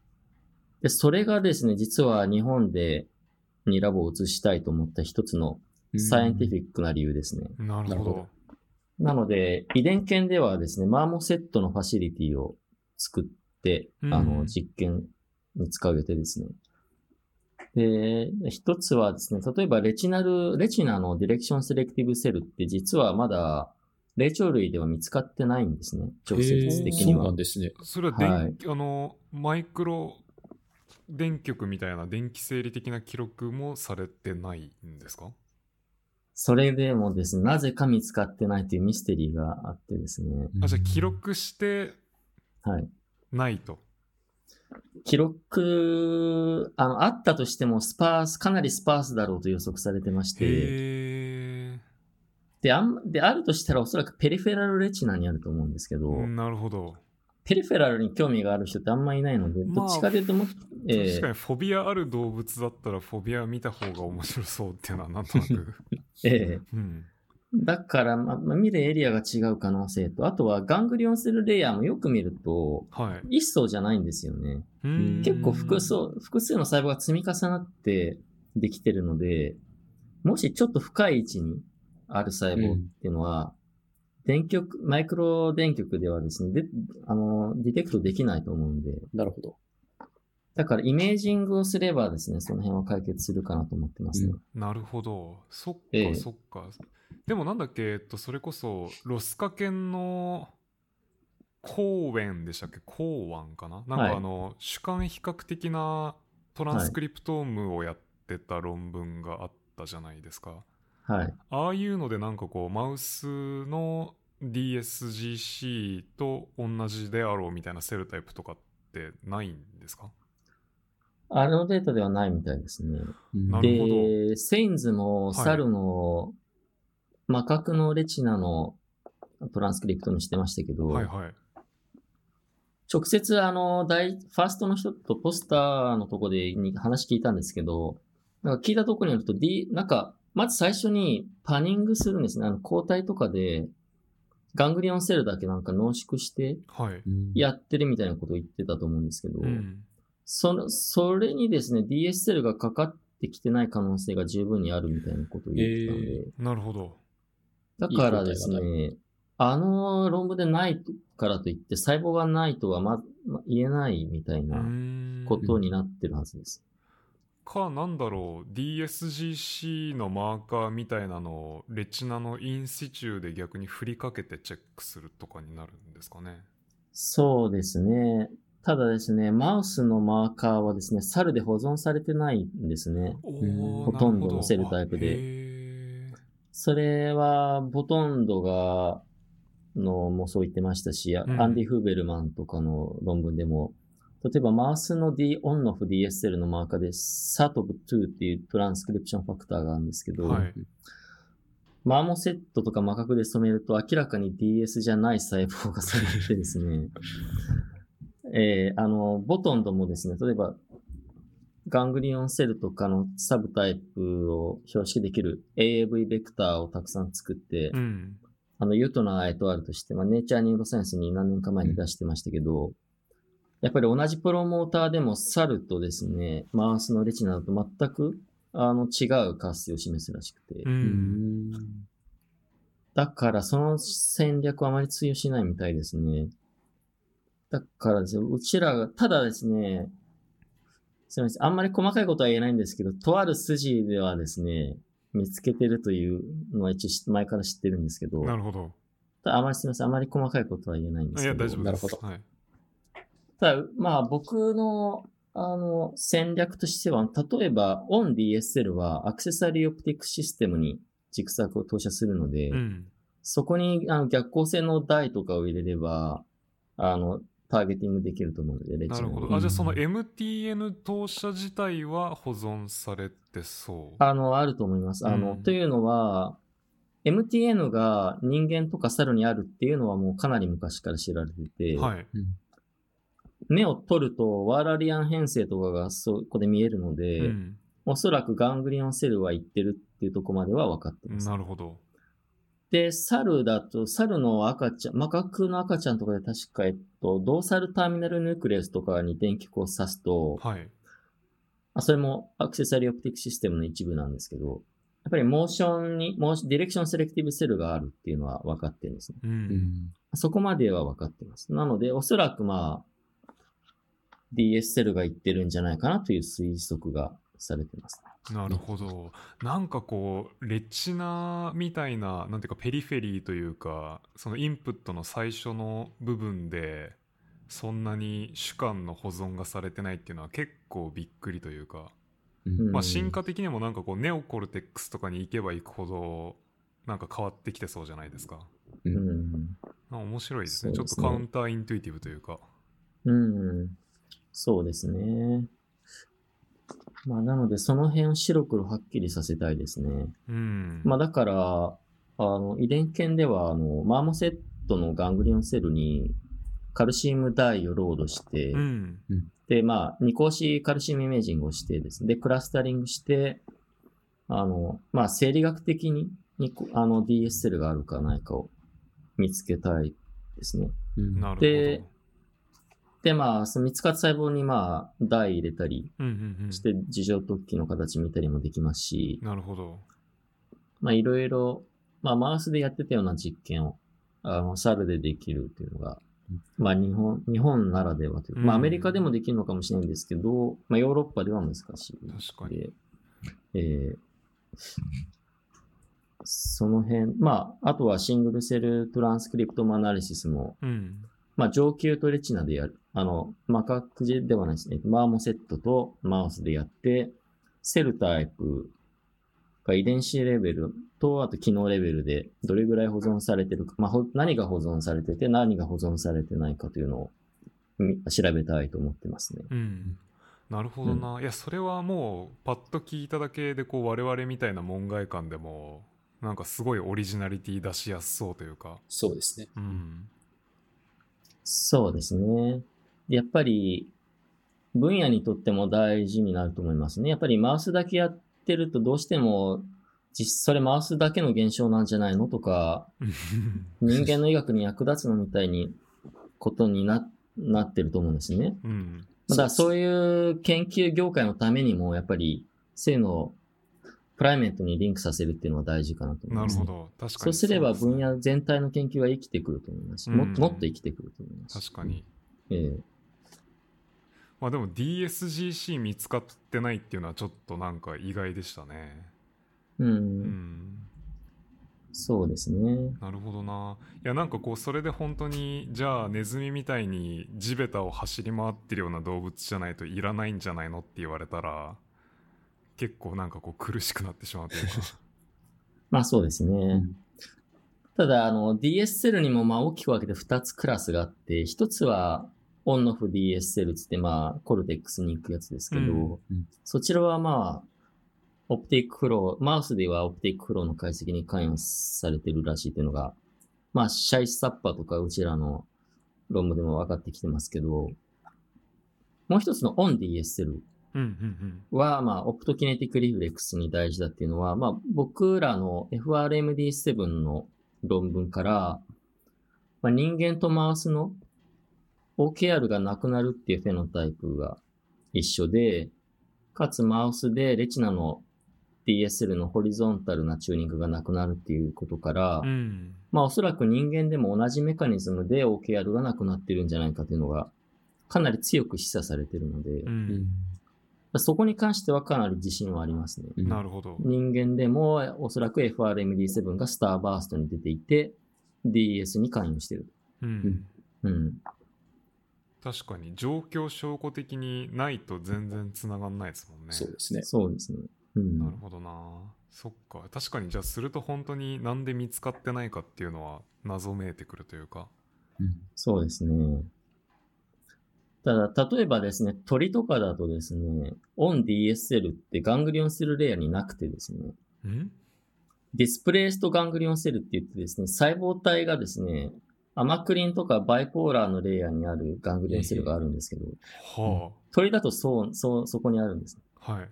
で、それがですね、実は日本でにラボを移したいと思った一つのサイエンティフィックな理由ですね。なるほどなので、遺伝研ではですね、マーモセットのファシリティを作って、うんあの、実験に使う予定ですね。で、一つはですね、例えばレチナル、レチナのディレクションセレクティブセルって実はまだ霊長類では見つかってないんですね。直接的にはそうなん。ですね。それは電、はいあのマイクロ電極みたいな電気生理的な記録もされてないんですか？それでもですね、なぜか見つかってないというミステリーがあってですね。あじゃあ記録してはい。ないと。記録、あの、あったとしてもスパース、かなりスパースだろうと予測されてまして。で、あん、で、あるとしたらおそらくペリフェラルレチナにあると思うんですけど、なるほど。ペリフェラルに興味がある人ってあんまいないので、まあどっちかというとも、え確かにフォビアある動物だったらフォビア見た方が面白そうっていうのはなんとなく。[LAUGHS] ええうん。だから、ま、ま見るエリアが違う可能性と、あとはガングリオンセルレイヤーもよく見ると、はい。一層じゃないんですよね。結構複数、複数の細胞が積み重なってできてるので、もしちょっと深い位置にある細胞っていうのは、電極、マイクロ電極ではですね、で、あの、ディテクトできないと思うんで、なるほど。だからイメージングをすればですね、その辺は解決するかなと思ってますね。なるほど。そっか、ええそっか。でもなんだっけ、えっと、それこそ、ロスカ犬の公園でしたっけ？公園かな？なんはいかあの、主観比較的なトランスクリプトームをやってた論文があったじゃないですか。はい。ああいうのでなんかこう、マウスの DSGC と同じであろうみたいなセルタイプとかってないんですか？あのデータではないみたいですね。なるほど。で、セインズもはい。猿の、マカクのレチナのトランスクリプトにしてましたけど、はいはい。直接あの、大、ファーストの人とポスターのとこでに話聞いたんですけど、なんか聞いたところによると D、なんか、まず最初にパニングするんですね。あの、抗体とかで、ガングリオンセルだけなんか濃縮してはい。やってるみたいなことを言ってたと思うんですけど、うん。その、それにですね、DS セルがかかってきてない可能性が十分にあるみたいなことを言ってたので、なるほど。だからですいいね、あの論文でないからといって細胞がないとはま、ま言えないみたいうなーんことになってるはずです。かなんだろう DSGC のマーカーみたいなのをレチナのインシチューで逆に振りかけてチェックするとかになるんですかね。そうですね。ただですね、マウスのマーカーはですね、猿で保存されてないんですね。ほとんどのセルタイプで。でそれは、ほとんどが、のもそう言ってましたし、ん。アンディ・フーベルマンとかの論文でも、例えばマウスの D オンオフ DSL のマーカーで SATOB2 っていうトランスクリプションファクターがあるんですけど、はい。マーモセットとかマカクで染めると明らかに DS じゃない細胞がされてですね、[LAUGHS] えーあの、ボトンドもですね、例えば、ガングリオンセルとかのサブタイプを標識できる AAV ベクターをたくさん作って、うん。あの、ユトナーエトアルとして、まあ、ネイチャーニューロサイエンスに何年か前に出してましたけど、やっぱり同じプロモーターでも猿とですね、マウスのレチナだと全くあの違う活性を示すらしくて。だからその戦略はあまり通用しないみたいですね。だからですね、うちらが、ただですね、すみません、あんまり細かいことは言えないんですけど、とある筋ではですね、見つけてるというのは一応知前から知ってるんですけど、なるほど。ただあまりすみません、あまり細かいことは言えないんですいや、けど、大丈夫です。なるほどはい。ただ、まあ僕の、あの、戦略としては、例えば、OnDSL はアクセサリーオプティックシステムに軸索を投射するので、うん。そこにあの逆光性の台とかを入れれば、あの、ターゲティングできると思うので、レチなるほど。あ、じゃあその MTN 投射自体は保存されてそう？あの、あると思います。あの、うんというのは、MTN が人間とか猿にあるっていうのはもうかなり昔から知られてて、はい。目を取るとワーラリアン編成とかがそこで見えるので、うん。おそらくガングリオンセルは行ってるっていうところまでは分かってます。なるほど。で、猿だと、猿の赤ちゃん、マカクの赤ちゃんとかで確か、えっと、ドーサルターミナルヌクレウスとかに電極を刺すと、はい。あそれもアクセサリーオプティックシステムの一部なんですけど、やっぱりモーションに、モーシディレクションセレクティブセルがあるっていうのは分かってるんですね。う。うんん。そこまでは分かってます。なので、おそらくまあ、DS セルが言ってるんじゃないかなという推測がされてます。なるほど。なんかこう、レチナみたいな、なんていうか、ペリフェリーというか、そのインプットの最初の部分で、そんなに主観の保存がされてないっていうのは結構びっくりというか、うんまあ進化的にもなんかこう、ネオコルテックスとかに行けば行くほど、なんか変わってきてそうじゃないですか。う。うん面白いですね。ちょっとカウンターイントゥイティブというか。うん。そうですね。まあ、なので、その辺を白黒はっきりさせたいですね。うん。まあ、だから、あの、遺伝研では、あの、マーモセットのガングリオンセルに、カルシウムダイをロードして、うん。で、まあ、二項子カルシウムイメージングをしてですね、で、クラスタリングして、あの、まあ、生理学的に、にこあの、DS セルがあるかないかを見つけたいですね。うんなるほど。でで、まあ、その見つかった細胞に、まあ、ダイ入れたり。して、事情突起の形見たりもできますし、なるほど。まあ、いろいろ、まあ、マウスでやってたような実験を、あの、猿でできるっていうのが、まあ、日本、日本ならではというか、まあ、うんアメリカでもできるのかもしれないんですけど、まあ、ヨーロッパでは難しい。確かに。で、えーその辺、まあ、あとはシングルセルトランスクリプトムアナリシスも、うん。まあ、上級とレチナでやる。あの、マカクジではないですね。マーモセットとマウスでやって、セルタイプが遺伝子レベルと、あと機能レベルでどれぐらい保存されてるか、まあ、ほ何が保存されてて、何が保存されてないかというのをみ調べたいと思ってますね。うん。なるほどな。いや、それはもう、パッと聞いただけで、こう、我々みたいな門外観でも、なんかすごいオリジナリティ出しやすそうというか。そうですね。うん。そうですね。でやっぱり、分野にとっても大事になると思いますね。やっぱりマウスだけやってるとどうしても、実それマウスだけの現象なんじゃないのとか、[LAUGHS] 人間の医学に役立つのみたいに、ことにな、なってると思うんですね。うん。だからそういう研究業界のためにも、やっぱり、そういうのをプライメートにリンクさせるっていうのは大事かなと思います、ね。なるほど。確かに。そうすればそうですね分野全体の研究は生きてくると思います。うんももっと生きてくると思います。確かに。ええまあでも DSGC 見つかってないっていうのはちょっとなんか意外でしたね。うん、うん。そうですね。なるほどな。いやなんかこうそれで本当にじゃあネズミみたいに地べたを走り回ってるような動物じゃないといらないんじゃないのって言われたら結構なんかこう苦しくなってしまうというか。[LAUGHS] まあそうですね。うんただ、あの、DS セルにもまあ大きく分けて2つクラスがあって、1つはオンオフ DS セルつってまあコルテックスに行くやつですけど、うんうんそちらはまあ、オプティックフロー、マウスではオプティックフローの解析に関与されてるらしいっていうのが、まあ、シャイスサッパーとかうちらの論文でも分かってきてますけど、もう一つのオン DS セルうんうんは、まあ、オプトキネティックリフレックスに大事だっていうのは、まあ、僕らの FRMD7 の論文から、まあ、人間とマウスの OKR がなくなるっていうフェノタイプが一緒で、かつマウスでレチナの DSL のホリゾンタルなチューニングがなくなるっていうことから、うん。まあおそらく人間でも同じメカニズムで OKR がなくなってるんじゃないかというのがかなり強く示唆されてるので、うん。そこに関してはかなり自信はありますね。うんなるほど。人間でもおそらく FRMD7 がスターバーストに出ていて DS に関与してる。うん。うん。確かに状況証拠的にないと全然つながんないですもんね。そうですね。そうですね。うん。なるほどな。そっか。確かにじゃあすると本当になんで見つかってないかっていうのは謎めいてくるというか。そうですね。ただ、例えばですね、鳥とかだとですね、OnDSL ってガングリオンセルレイヤーになくてですね、ん？displaced ganglion cell って言ってですね、細胞体がですね、 amacrine とか bipolar のレイヤーにある ganglion cell があるんですけど、は鳥だとそう、そう、そこにあるんです。あ。はい。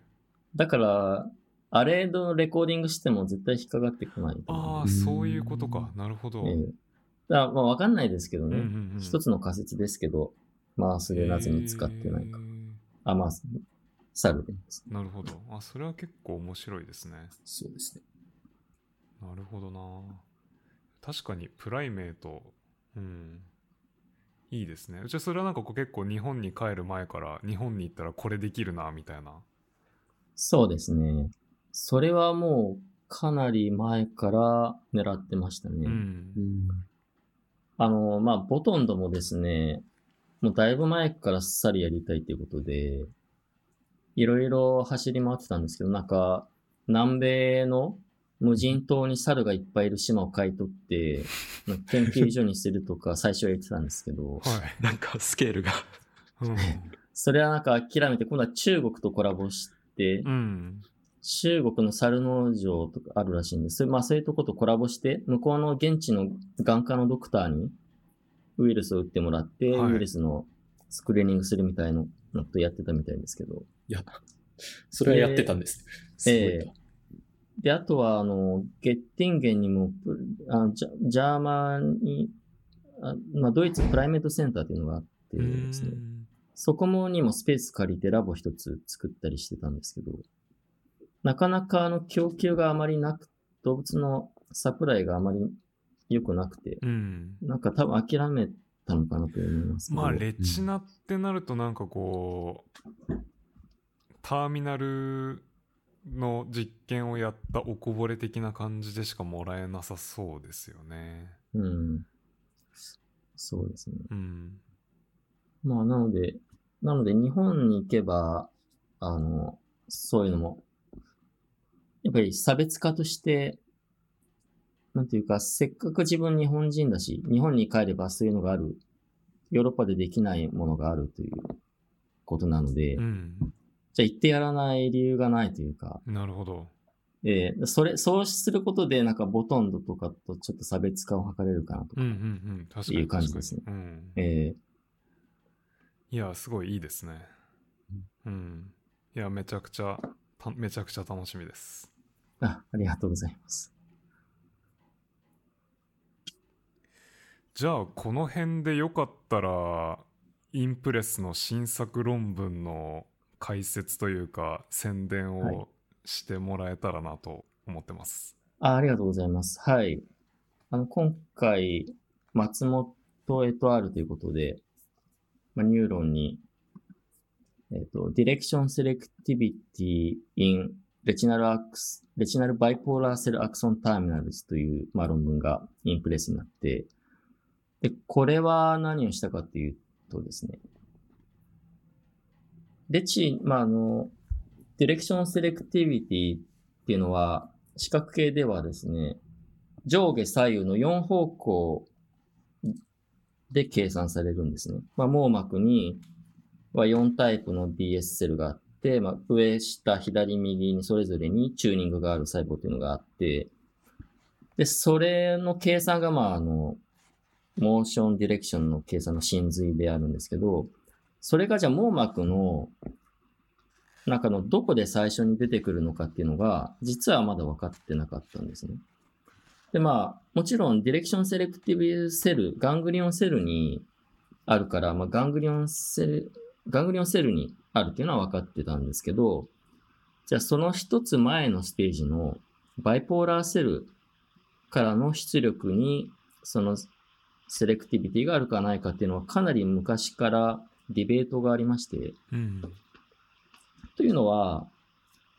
だから、 array での recording しても絶対引っかかってこない。ああ、そういうことか。なるほど。ええだまあわかんないですけどね、うんうんうん一つの仮説ですけど、 mouse でなぜ見つかってないか。あ、まあ、サルで。なるほど。あ、それは結構面白いですね。そうですね。なるほどな。確かにプライメート、うん。いいですね。じゃあそれはなんかこう結構日本に帰る前から日本に行ったらこれできるな、みたいな。そうですね。それはもうかなり前から狙ってましたね。うん。あの、まあ、ボトンドもですね、もうだいぶ前からサリやりたいということで、いろいろ走り回ってたんですけど、なんか、南米の無人島に猿がいっぱいいる島を買い取って、まあ研究所にするとか [LAUGHS] 最初は言ってたんですけど、はい。なんかスケールが。それはなんか諦めて、今度は中国とコラボしてう、ん。中国の猿農場とかあるらしいんです。まあそういうとことコラボして、向こうの現地の眼科のドクターにウイルスを打ってもらって、はいウイルスのスクリーニングするみたいなのとやってたみたいですけど。いや、それはやってたんです。すごいな。で、あとは、あの、ゲッティンゲンにも、プあジャジャーマニあまあ、ドイツプライメートセンターっていうのがあってですね、うんそこもにもスペース借りてラボ一つ作ったりしてたんですけど、なかなかあの供給があまりなく、動物のサプライがあまり良くなくて、うん。なんか多分諦めたのかなと思います。まあ、レチナってなるとなんかこう、ターミナルの実験をやったおこぼれ的な感じでしかもらえなさそうですよね。うん。そうですね。うん。まあ、なので、なので日本に行けば、あの、そういうのも、やっぱり差別化として、なんていうか、せっかく自分日本人だし、日本に帰ればそういうのがある、ヨーロッパでできないものがあるということなので、うん。じゃあ行ってやらない理由がないというか、なるほど。えーそれ、そうすることで、なんかボトンドとかとちょっと差別化を図れるかなとか。いう感じですね。えいや、すごいいいですね。うん。いや、めちゃくちゃ、ためちゃくちゃ楽しみです。ーあ、ありがとうございます。じゃあ、この辺でよかったら、インプレスの新作論文の解説というか、宣伝をしてもらえたらなと思ってます。あありがとうございます。はい。あの、今回、松本エトアールということで、まあ、ニューロンに、えっ、と、Direction Selectivity in Retinal Ax- Retinal Bipolar Cell Axon Terminals という、まあ、論文がインプレスになって、で、これは何をしたかというとですね、レチ、まあ、あの、Direction Selectivity っていうのは、四角形ではですね、上下左右の4方向で計算されるんですね。まあ、網膜には4タイプの DS セルがあって、まあ、上、下、左、右にそれぞれにチューニングがある細胞というのがあって、で、それの計算が、まあ、あの、モーションディレクションの計算の真髄であるんですけど、それがじゃあ網膜の中のどこで最初に出てくるのかっていうのが、実はまだ分かってなかったんですね。で、まあ、もちろん direction selective cell、ganglion cell にあるから、まあ、 ganglion cell、ganglion cell にあるっていうのは分かってたんですけど、じゃあその一つ前のステージの bipolar cell からの出力にその selectivity があるかないかっていうのはかなり昔からディベートがありまして、うん。というのは、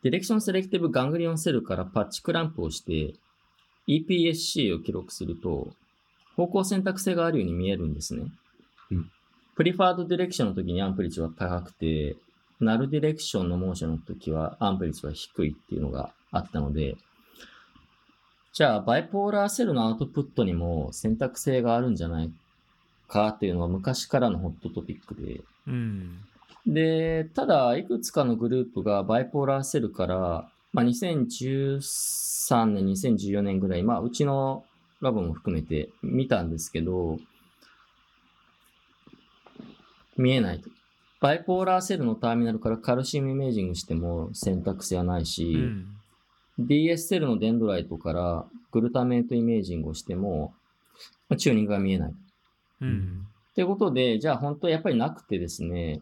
direction selective ganglion cell から patch clamp をして EPSC を記録すると方向選択性があるように見えるんですね。うん preferred direction の時に amplitude は高くて、 null direction の motion の時は amplitude は低いっていうのがあったので、じゃあ bipolar cell のアウトプットにも選択性があるんじゃないかっていうのは昔からのホットトピックで、うん。で、ただ、いくつかのグループがバイポーラーセルから、まあ、2013年、2014年ぐらい、まあ、うちのラボも含めて見たんですけど、見えないと。バイポーラーセルのターミナルからカルシウムイメージングしても選択肢はないし、うん DS セルのデンドライトからglutamate imaging をしても、まあチューニングが見えない。うん。ということで、じゃあ本当やっぱりなくてですね、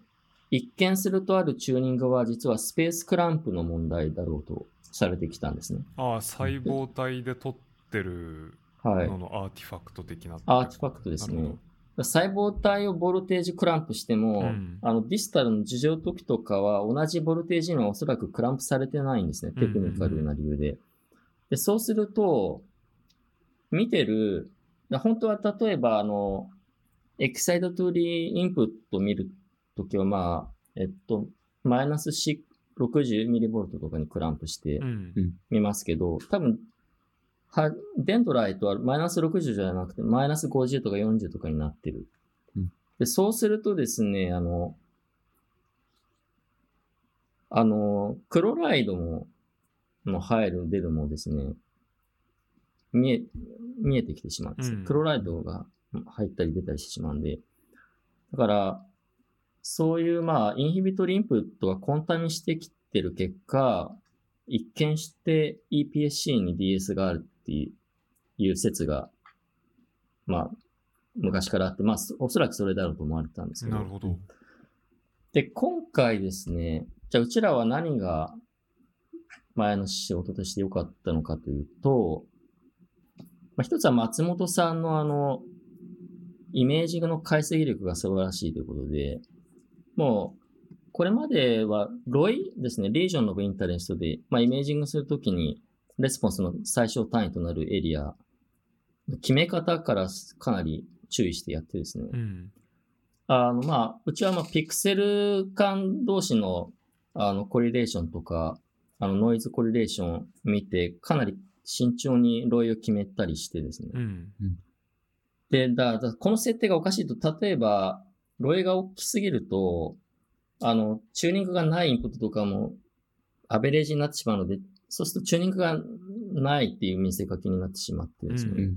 一見するとあるチューニングは実は space clamp の問題だろうとされてきたんですね。ああ、細胞体で撮ってるはい。のの artifact 的な。アーティファクトですね。細胞体を voltage clamp しても、うんあの distal の樹状突起とかは同じ voltage にはおそらく clamp されてないんですね。テクニカルな理由で。でそうすると、見てる、本当は例えば、あの、 excitatory input を見るときは、まあ、えっと、マイナス60ミリボルトとかにクランプしてうん。見ますけど、多分、は、 dendrite はマイナス60じゃなくて、マイナス50とか40とかになってる。うんで、そうするとですね、あの、あの、クロライドも、の入る、出るもですね、見え、見えてきてしまうんですよ、うんクロライドが入ったり出たりしてしまうんで。だから、そういう、まあ、インヒビトリインプットがコンタミしてきてる結果、一見して EPSC に DS があるっていう説が、まあ、昔からあって、まあ、そおそらくそれだろうと思われてたんですけど。なるほど。で、今回ですね、じゃあうちらは何が前の仕事として良かったのかというと、まあ、一つは松本さんのあの、イメージングの解析力が素晴らしいということで、もう、これまではロイですね、リージョンのインタレストで、まあ、イメージングするときに、レスポンスの最小単位となるエリア、決め方からかなり注意してやってですね、うん。あの、まあ、うちはまあ、ピクセル間同士の、あの、コリレーションとか、あの、ノイズコリレーション見て、かなり慎重にロイを決めたりしてですね。うん。で、だ、だこの設定がおかしいと、例えば、ロイが大きすぎると、あの、チューニングがないインプットとかも、アベレージになってしまうので、そうするとチューニングがないっていう見せかけになってしまってですね。うん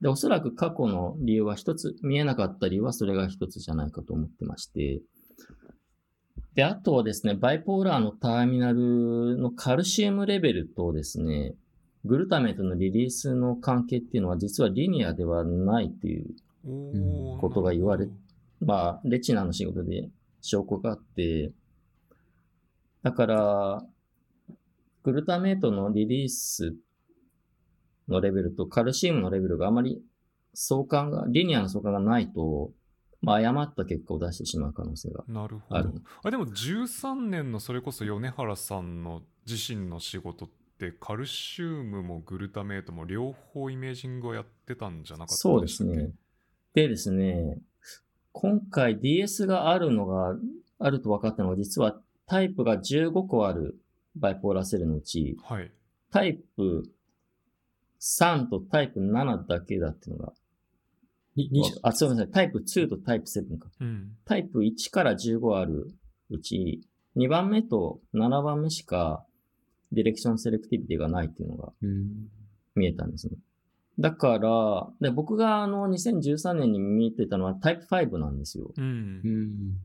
で、おそらく過去の理由は一つ、見えなかった理由はそれが一つじゃないかと思ってまして。で、あとはですね、バイポーラーのターミナルのカルシウムレベルとですね、グルタメイトのリリースの関係っていうのは実はリニアではないっていう、ことが言われまあ、レチナの仕事で証拠があって、だから、グルタメイトのリリースのレベルとカルシウムのレベルがあまり相関が、リニアの相関がないと、まあ、誤った結果を出してしまう可能性が。なるほあるど。あでも13年のそれこそ米原さんの自身の仕事ってカルシウムもグルタメイトも両方イメージングをやってたんじゃなかったそうでしたっけ？すね。でですね、今回 DS があるのが、あると分かったのが、実はタイプが15個あるバイポーラーセルのうち、はい。タイプ3とタイプ7だけだっていうのが、に20あ、すみません。タイプ2とタイプ7か。うん。タイプ1から15あるうち、2番目と7番目しかディレクションセレクティビティがないっていうのがうん見えたんですね。だから、で僕があの2013年に見てたのはタイプ5なんですよ。うん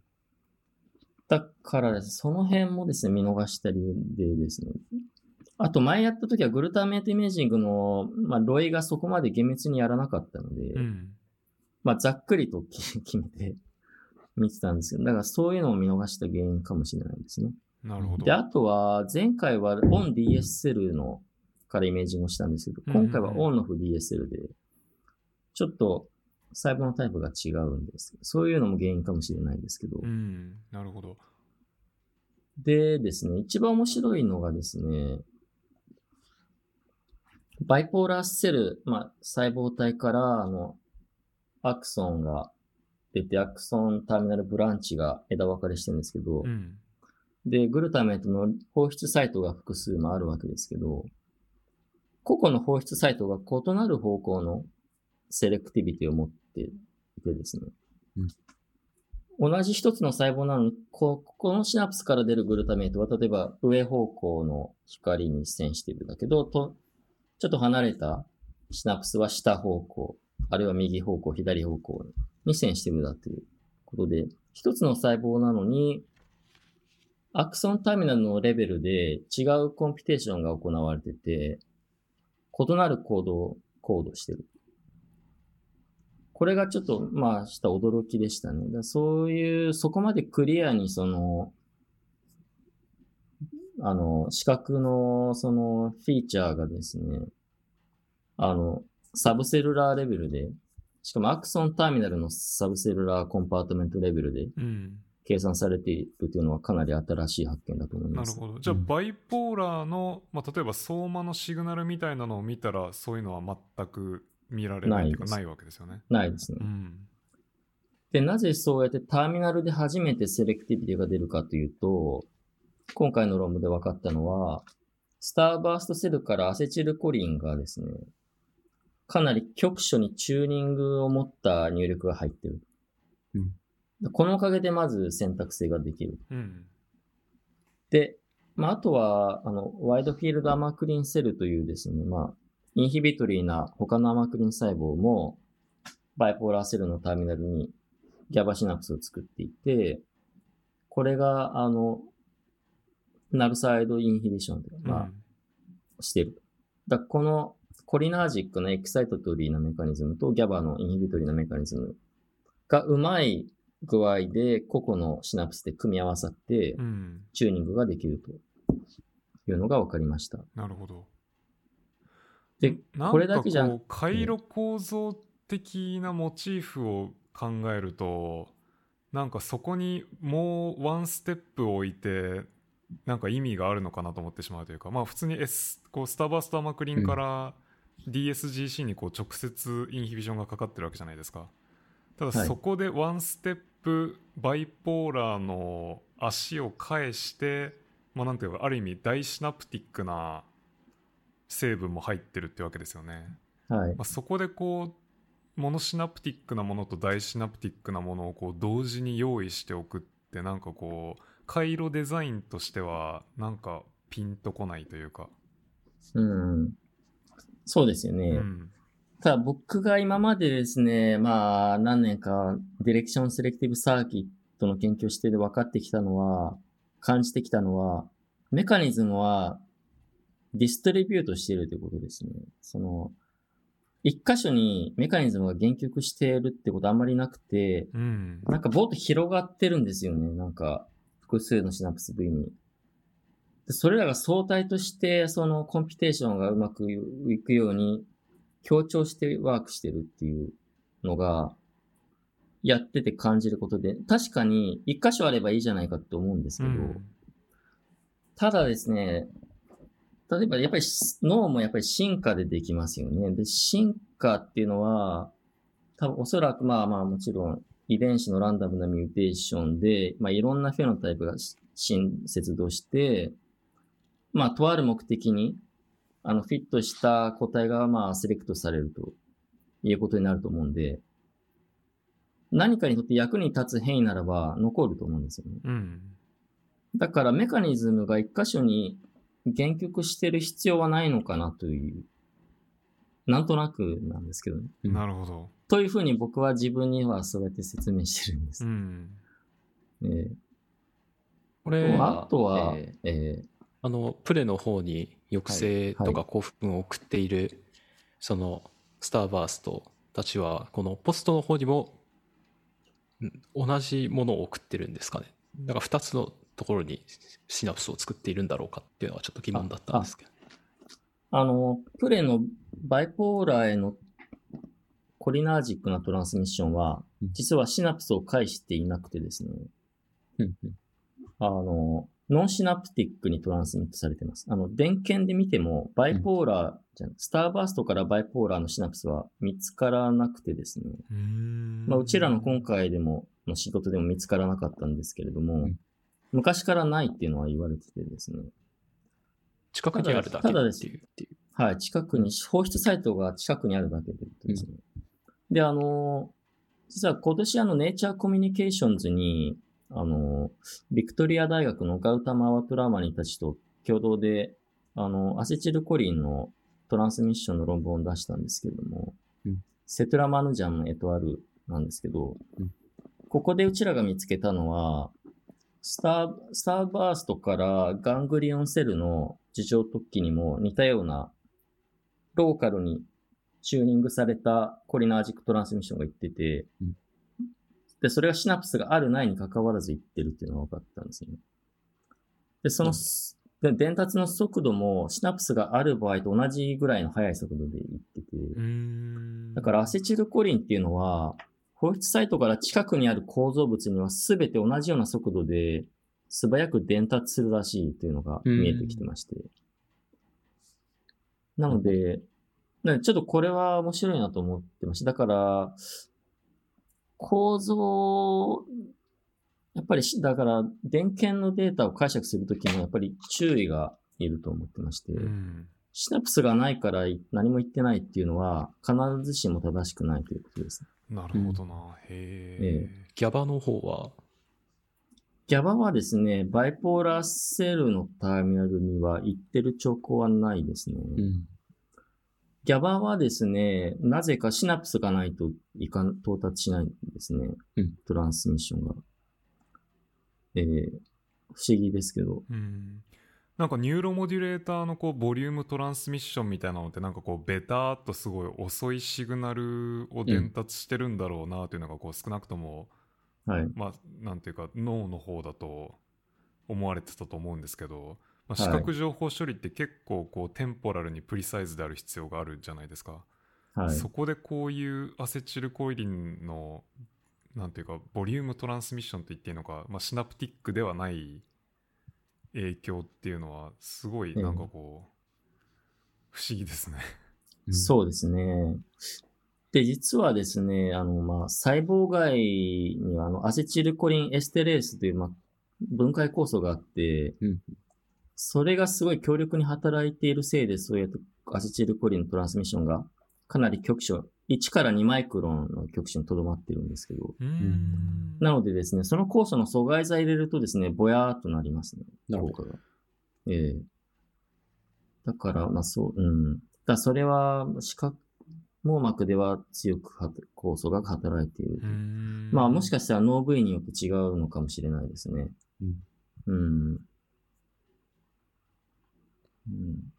う。んだからですね、その辺もですね、見逃した理由でですね。あと前やった時はグルタメイトイメージングの、まあ、ロイがそこまで厳密にやらなかったので、うん。まあ、ざっくりと [LAUGHS] 決めて見てたんですけど、だからそういうのを見逃した原因かもしれないですね。なるほど。で、あとは、前回は OnDSL のからイメージングをしたんですけど、今回はうんうん ON の DSL で、ちょっと細胞のタイプが違うんです。そういうのも原因かもしれないですけど。うん。なるほど。でですね、一番面白いのがですね、バイポーラーセル、まあ、細胞体から、あの、アクソンが出て、アクソンターミナルブランチが枝分かれしてるんですけど、うん。で、グルタメイトの放出サイトが複数もあるわけですけど、個々の放出サイトが異なる方向のセレクティビティを持っていてですね、同じ一つの細胞なのに、ここのシナプスから出るグルタメイトは、例えば上方向の光にセンシティブだけど、とちょっと離れたシナプスは下方向、あるいは右方向、左方向にセンシティブだということで、一つの細胞なのに、アクソンターミナルのレベルで違うコンピュテーションが行われてて、異なるコードをコードしてる。これがちょっと、まあ、した驚きでしたね。だそういう、そこまでクリアにその、あの、視覚のそのフィーチャーがですね、あの、サブセルラーレベルで、しかもアクソンターミナルのサブセルラーコンパートメントレベルでうん。計算されているというのはかなり新しい発見だと思います。なるほど。じゃあ、うんバイポーラーの、まあ、例えば相馬のシグナルみたいなのを見たら、そういうのは全く見られないというか、ないわけですよね。ないですねう。ん。で、なぜそうやってターミナルで初めてセレクティビティが出るかというと、今回の論文で分かったのは、スターバーストセルからアセチルコリンがですね、かなり局所にチューニングを持った入力が入ってる。うんこのおかげでまず選択性ができる。うん。で、まあ、あとは、あの、ワイドフィールドアマクリンセルというですね、まあ、インヒビトリーな他のアマクリン細胞も、バイポーラーセルのターミナルにギャバシナプスを作っていて、これが、あの、 null side inhibition で、まあ、してる。だこの cholinergic の excitatory なメカニズムと GABA の inhibitory なメカニズムがうまい具合で個々のシナプスで組み合わさってうん。うん。チューニングができるというのが分かりました。なるほど。で、これだけじゃ回路構造的なモチーフを考えると、なんかそこにもうワンステップ置いてなんか意味があるのかなと思ってしまうというかまあ普通に、S、こうスターバーストアマクリンから DSGC にこう直接インヒビションがかかってるわけじゃないですか。ただはいそこでワンステップバイポーラーの足を返してまあなんていうかある意味大シナプティックな成分も入ってるってわけですよね。はい。まあ、そこでこうモノシナプティックなものと大シナプティックなものをこう同時に用意しておくってなんかこう回路デザインとしてはなんかピンとこないというか、うん。そうですよね。うんただ僕が今までですね、まあ何年かディレクションセレクティブサーキットの研究をしてで分かってきたのは、感じてきたのは、メカニズムはディストリビュートしているということですね。その、一箇所にメカニズムが限局しているってことあんまりなくて、うんなんかぼーっと広がってるんですよね。なんか、複数のシナプス部位に。でそれらが相対として、そのコンピュテーションがうまくいくように強調してワークしてるっていうのが、やってて感じることで、確かに一箇所あればいいじゃないかと思うんですけど、うんただですね、例えばやっぱり脳もやっぱり進化でできますよね。で、進化っていうのは、多分おそらくまあまあもちろん遺伝子のランダムなミューテーションで、まあいろんなフェノタイプが新接動して、まあとある目的に、あのフィットした個体がまあセレクトされるということになると思うんで、何かにとって役に立つ変異ならば残ると思うんですよね。うんだからメカニズムが一箇所に限局してる必要はないのかなという、なんとなくなんですけどね。うん。なるほど、というふうに僕は自分にはそうやって説明してるんです。うん。えーこれあとは、ええ。ーあのプレの方に抑制とか幸福を送っている、そのスターバーストたちはこのポストの方にもうん同じものを送ってるんですかね。なんか2つのところにシナプスを作っているんだろうかっていうのはちょっと疑問だったんですけど。あの、プレのバイポーラーへのコリナージックなトランスミッションはうん、実はシナプスを介していなくてですね、うんうん。あの、ノンシナプティックにトランスミットされています。あの、電源で見ても、バイポーラーじゃん、スターバーストからバイポーラーのシナプスは見つからなくてですね、うまあ、うちらの今回でも、の仕事でも見つからなかったんですけれども、うん昔からないっていうのは言われててですね、近くにあるだけただです。っていう。はい、近くに、放出サイトが近くにあるだけでですね。で、あの、実は今年あの、ネイチャーコミュニケーションズに、あの、ビクトリア大学のガウタマ・ワトラーマニたちと共同で、あの、アセチルコリンのトランスミッションの論文を出したんですけれども、うん。セトラマヌジャンエトアルなんですけど、うん。ここでうちらが見つけたのは、スター、スターバーストからガングリオンセルの事情突起にも似たようなローカルにチューニングされたコリナージックトランスミッションが言ってて、うん。で、それがシナプスがあるないに関わらず言ってるっていうのが分かったんですね。で、その、で伝達の速度もシナプスがある場合と同じぐらいの速い速度で言ってて、だからアセチルコリンっていうのは、放出サイトから近くにある構造物には全て同じような速度で素早く伝達するらしいというのが見えてきてまして。なので、ちょっとこれは面白いなと思ってました。だから、構造、やっぱりし、だから、電源のデータを解釈するときもやっぱり注意がいると思ってまして。うんシナプスがないから何も言ってないっていうのは必ずしも正しくないということです。なるほどな、へえ、GABA の方は、Java はですね、バイポーラーセルのターミナルには行ってる兆候はないですね。うん。Java はですね、なぜかシナプスがないといかん到達しないんですね。うんトランスミッションが。えー不思議ですけど。うんなんかニューロモデュレーターのこうボリュームトランスミッションみたいなのってなんかこうベターっとすごい遅いシグナルを伝達してるんだろうなというのがこう少なくとも、はい。まあなんていうか脳の方だと思われてたと思うんですけど、まあ、はい視覚情報処理って結構こうテンポラルにプリサイズである必要があるじゃないですか。はい。そこでこういうアセチルコイリンのなんていうかボリュームトランスミッションと言っていいのか、まあ、シナプティックではない影響っていうのはすごいええなんかこう、不思議ですね。そうですね。で、実はですね、あの、まあ、細胞外には、あの、アセチルコリンエステレースという、まあ、分解酵素があって、うんそれがすごい強力に働いているせいで、そうやってアセチルコリンのトランスミッションがかなり局所、1から2マイクロンの局所にとどまっているんですけど、なのでですね、その酵素の阻害剤入れるとですね、ぼやーっとなりますね。なるほ効果が。ええだから、まあそう、うん。だそれは、視覚網膜では強くは酵素が働いている。まあもしかしたら脳部位によって違うのかもしれないですね。うん。うん。うん。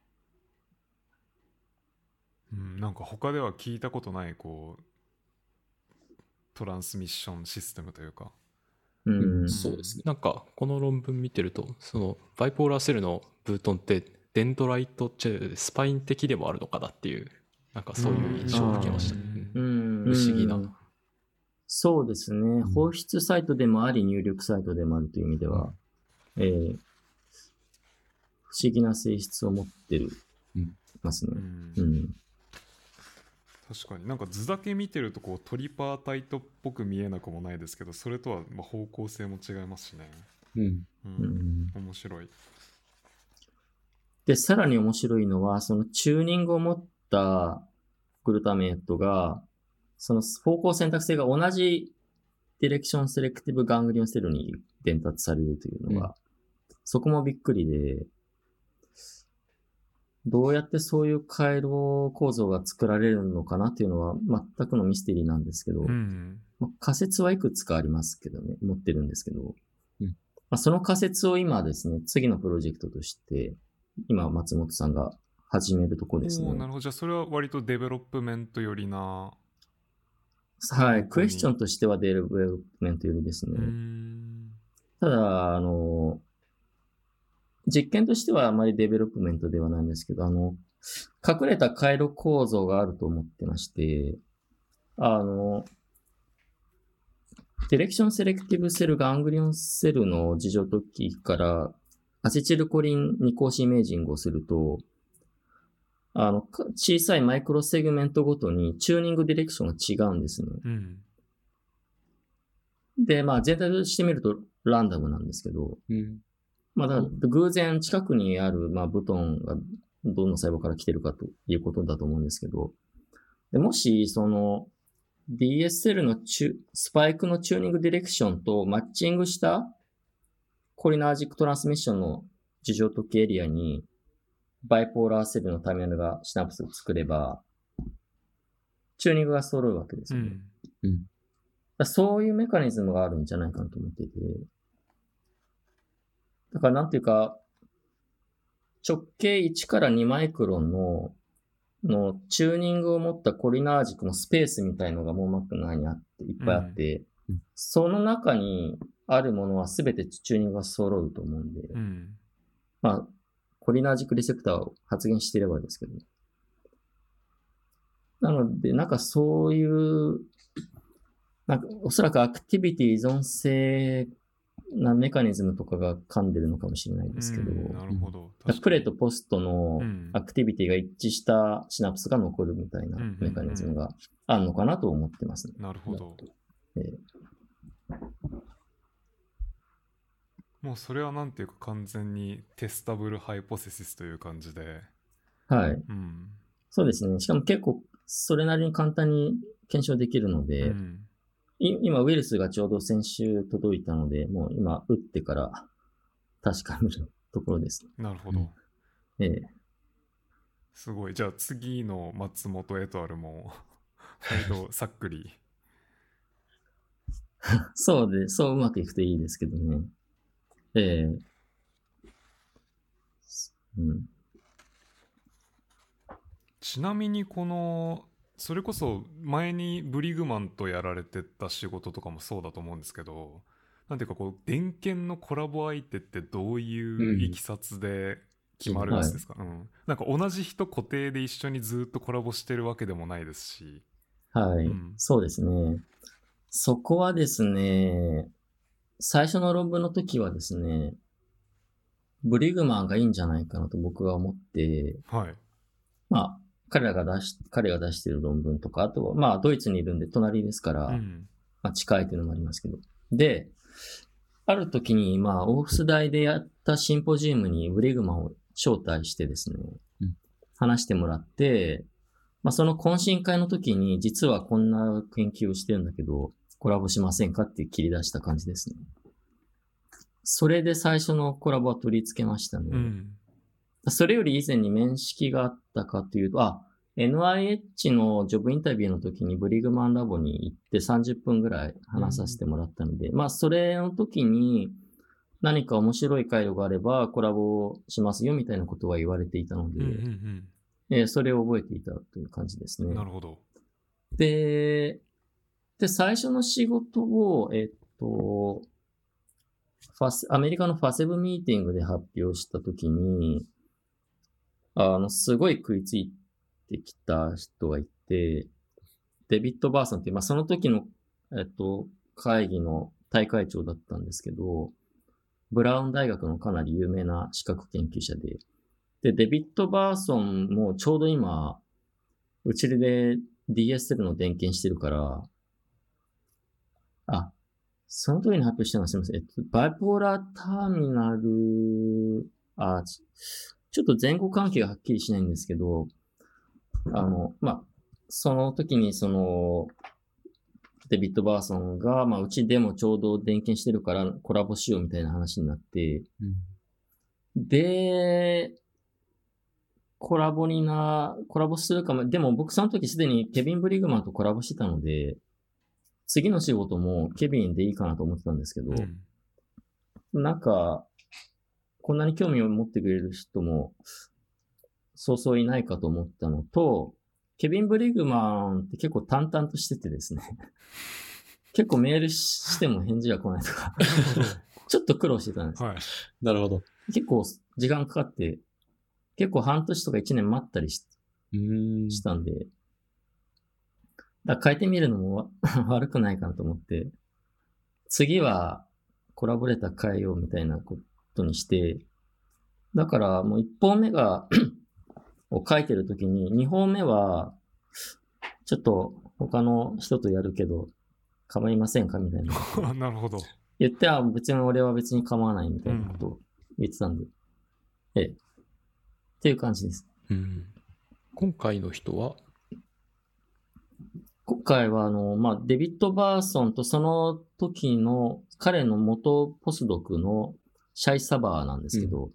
うん、なんか他では聞いたことないこうトランスミッションシステムというか。うん。そうですね。なんか、この論文見てると、その、バイポーラーセルのブートンって、デンドライトチェスパイン的でもあるのかなっていう、なんかそういう印象を受けました。ううんうん。不思議なうんそうですね。放出サイトでもあり、入力サイトでもあるという意味では、ええ不思議な性質を持ってる、うんますねう。んうん。確かになんか図だけ見てるとこうトリパータイトっぽく見えなくもないですけどそれとはまあ方向性も違いますしね。うん。う、うんん、面白い。で、さらに面白いのは、そのチューニングを持った glutamate が、その方向選択性が同じ direction selective ganglion cell に伝達されるというのが、そこもびっくりで、どうやってそういう回路構造が作られるのかなっていうのは全くのミステリーなんですけど、うん。まあ仮説はいくつかありますけどね、持ってるんですけど、うんまあ、その仮説を今ですね、次のプロジェクトとして、今松本さんが始めるとこですね。なるほどじゃあそれは割と development 寄りなはい。クエスチョンとしては development よりですね。ただ、あの、実験としてはあまり development ではないんですけど、あの、隠れた回路構造があると思ってまして、あの、 direction selective cell ganglion cell の樹状突起からアセチルコリン二項子イメージングをすると、あの、か小さいマイクロセグメントごとにチューニングディレクションが違うんですね。うん。で、まあ全体として見るとランダムなんですけど、うん。まあ、だ偶然近くにある、まあ、ブトンがどの細胞から来てるかということだと思うんですけど、でもし、その、DSL のチュスパイクのチューニングディレクションとマッチングしたコリナージックトランスミッションの事情解きエリアにバイポーラーセルのターミナルがシナプスを作れば、チューニングが揃うわけですうよね。ん。だからそういうメカニズムがあるんじゃないかなと思っていて。だからなんていうか、直径1から2マイクロンの、のチューニングを持ったコリナー軸のスペースみたいのが網膜内にあって、いっぱいあって、うんその中にあるものは全てチューニングが揃うと思うんで、うん。まあ、コリナー軸レセプターを発現していればですけど。なので、なんかそういう、なんかおそらくアクティビティ依存性なメカニズムとかが噛んでるのかもしれないですけど、うんなるほど。プレとポストのうんアクティビティが一致したシナプスが残るみたいなメカニズムがあるのかなと思ってますね。なるほど。ええもうそれはなんていうか完全にテスタブルハイポセシスという感じで。はい。うん。そうですね。しかも結構それなりに簡単に検証できるので、うん。い今、ウイルスがちょうど先週届いたので、もう今、打ってから確かめるところです。なるほど。うんええ。すごい。じゃあ次の松本エトアルも、割とさっくり。[LAUGHS] そうで、そううまくいくといいですけどね。ええ。うん。ちなみにこの、それこそ前にブリグマンとやられてた仕事とかもそうだと思うんですけど、なんていうかこう、電検のコラボ相手ってどういういきさつで決まるんですか、うんなんか同じ人固定で一緒にずっとコラボしてるわけでもないですし。はい、うんそうですね。そこはですね、最初の論文の時はですね、ブリグマンがいいんじゃないかなと僕は思って、はい。まあ、彼らが出し、彼が出している論文とか、あとは、まあ、ドイツにいるんで隣ですから、うん。まあ、近いっていうのもありますけど。で、ある時に、まあ、オーフス大でやったシンポジウムにブリグマンを招待してですね、うん話してもらって、まあ、その懇親会の時に、実はこんな研究をしてるんだけど、コラボしませんかって切り出した感じですね。それで最初のコラボは取り付けましたね。うん。それより以前に面識があったかというと、あ、NIH のジョブインタビューの時にブリグマンラボに行って30分ぐらい話させてもらったので、まあそれの時に何か面白い回路があればコラボしますよみたいなことは言われていたので、うんうんえーそれを覚えていたという感じですねうん。。なるほど。で、で、最初の仕事を、えっと、ファス、アメリカのファセブミーティングで発表したときに、あの、すごい食いついてきた人がいて、デビッド・バーソンって、まあ、その時の、えっと、会議の大会長だったんですけど、ブラウン大学のかなり有名な資格研究者で、で、デビッド・バーソンもちょうど今、うちで DSL の電検してるから、あ、その時に発表したのはすみません。えっと、バイポーラーターミナル、あ、ちちょっと前後関係がはっきりしないんですけど、あの、まあ、その時にその、デビッド・バーソンが、まあ、うちでもちょうど電検してるからコラボしようみたいな話になって、で、コラボにな、コラボするかも。でも僕その時すでにケビン・ブリグマンとコラボしてたので、次の仕事もケビンでいいかなと思ってたんですけど、うんなんか、こんなに興味を持ってくれる人も、そうそういないかと思ったのと、ケビン・ブリグマンって結構淡々としててですね。[LAUGHS] 結構メールしても返事が来ないとか、[LAUGHS] ちょっと苦労してたんです。はい。なるほど。結構時間かかって、結構半年とか1年待ったりしうんしたんで、だ変えてみるのもわ [LAUGHS] 悪くないかなと思って、次はコラボレーター変えようみたいなことにして、だからもう1本目が [CLEARS THROAT] を書いてるときに、2本目は、ちょっと他の人とやるけど、構いませんか？みたいな。[LAUGHS] なるほど。言っては別に俺は別に構わないみたいなことを言ってたんで、ええ。っていう感じです。うん今回の人は、今回は、あの、まあ、デビッド・バーソンとその時の彼の元ポスドクのシャイ・サバーなんですけど、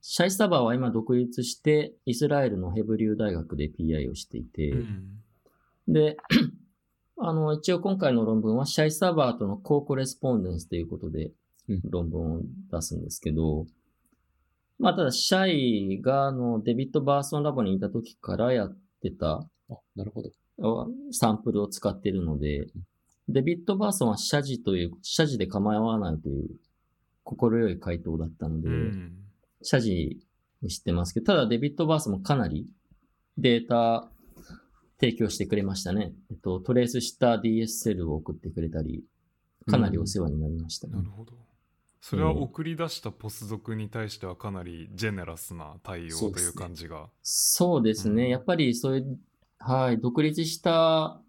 シャイ・サバーは今独立してイスラエルのヘブリュー大学で PI をしていて、うん。で、[CLEARS THROAT] あの、一応今回の論文はシャイ・サバーとのコーコレスポンデンスということでうん論文を出すんですけど、まあ、ただシャイがあのデビッド・バーソンラボにいた時からやってたあ、なるほど。サンプルを使っているので、デビッド・バーソンは謝辞という、謝辞で構わないという心よい回答だったので、うん。謝辞にしてますけど、ただデビッド・バーソンもかなりデータ提供してくれましたね。えっと、トレースした DSL を送ってくれたり、かなりお世話になりましたね。なるほど。それは送り出したポス族に対してはかなりジェネラスな対応という感じが。そうですね。うんやっぱりそういう、はい、独立した、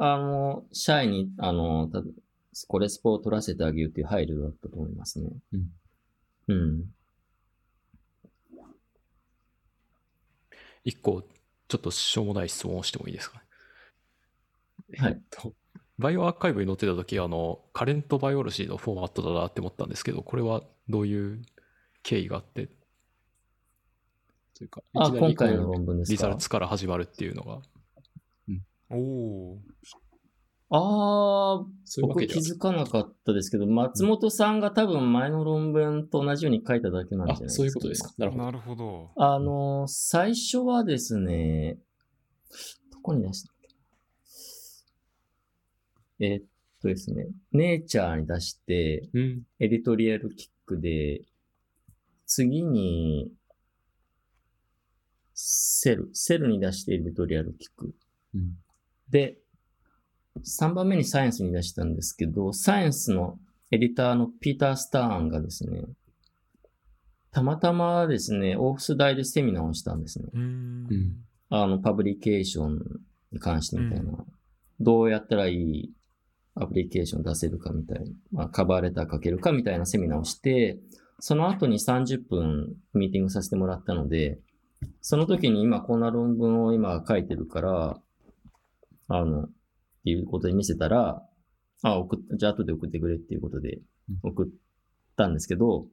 あの、社員に、あの、たコレスポを取らせてあげるっていう配慮だったと思いますね。うん。うん。一個、ちょっとしょうもない質問をしてもいいですかね？はいえっと、バイオアーカイブに載ってた時、あの、カレントバイオロジーのフォーマットだなって思ったんですけど、これはどういう経緯があって、というか、あ、いきなり今回の論文ですか？リザルツから始まるっていうのが、おおああ、そういうわ僕気けではづかなかったですけど、松本さんが多分前の論文と同じように書いただけなんじゃないですか、あ、そういうことですか。なるほど。なるほど。あの、最初はですね、どこに出したっけえーっとですね、ネイチャーに出して、うん。エディトリアルキックで、次に、 Cell、Cell に出して editorial kick。うん。で、3番目に Science に出したんですけど、 Science のエディターのピーター・スターンがですね、たまたまですね、オーフス大でセミナーをしたんですね。あの、 publication に関してみたいな。どうやったらいい publication 出せるかみたいな。まあ、カバーレター書けるかみたいなセミナーをして、その後に30分ミーティングさせてもらったので、その時に今こんな論文を今書いてるから、あの、っていうことで見せたら、あ、送っ、じゃあ後で送ってくれっていうことで送ったんですけど、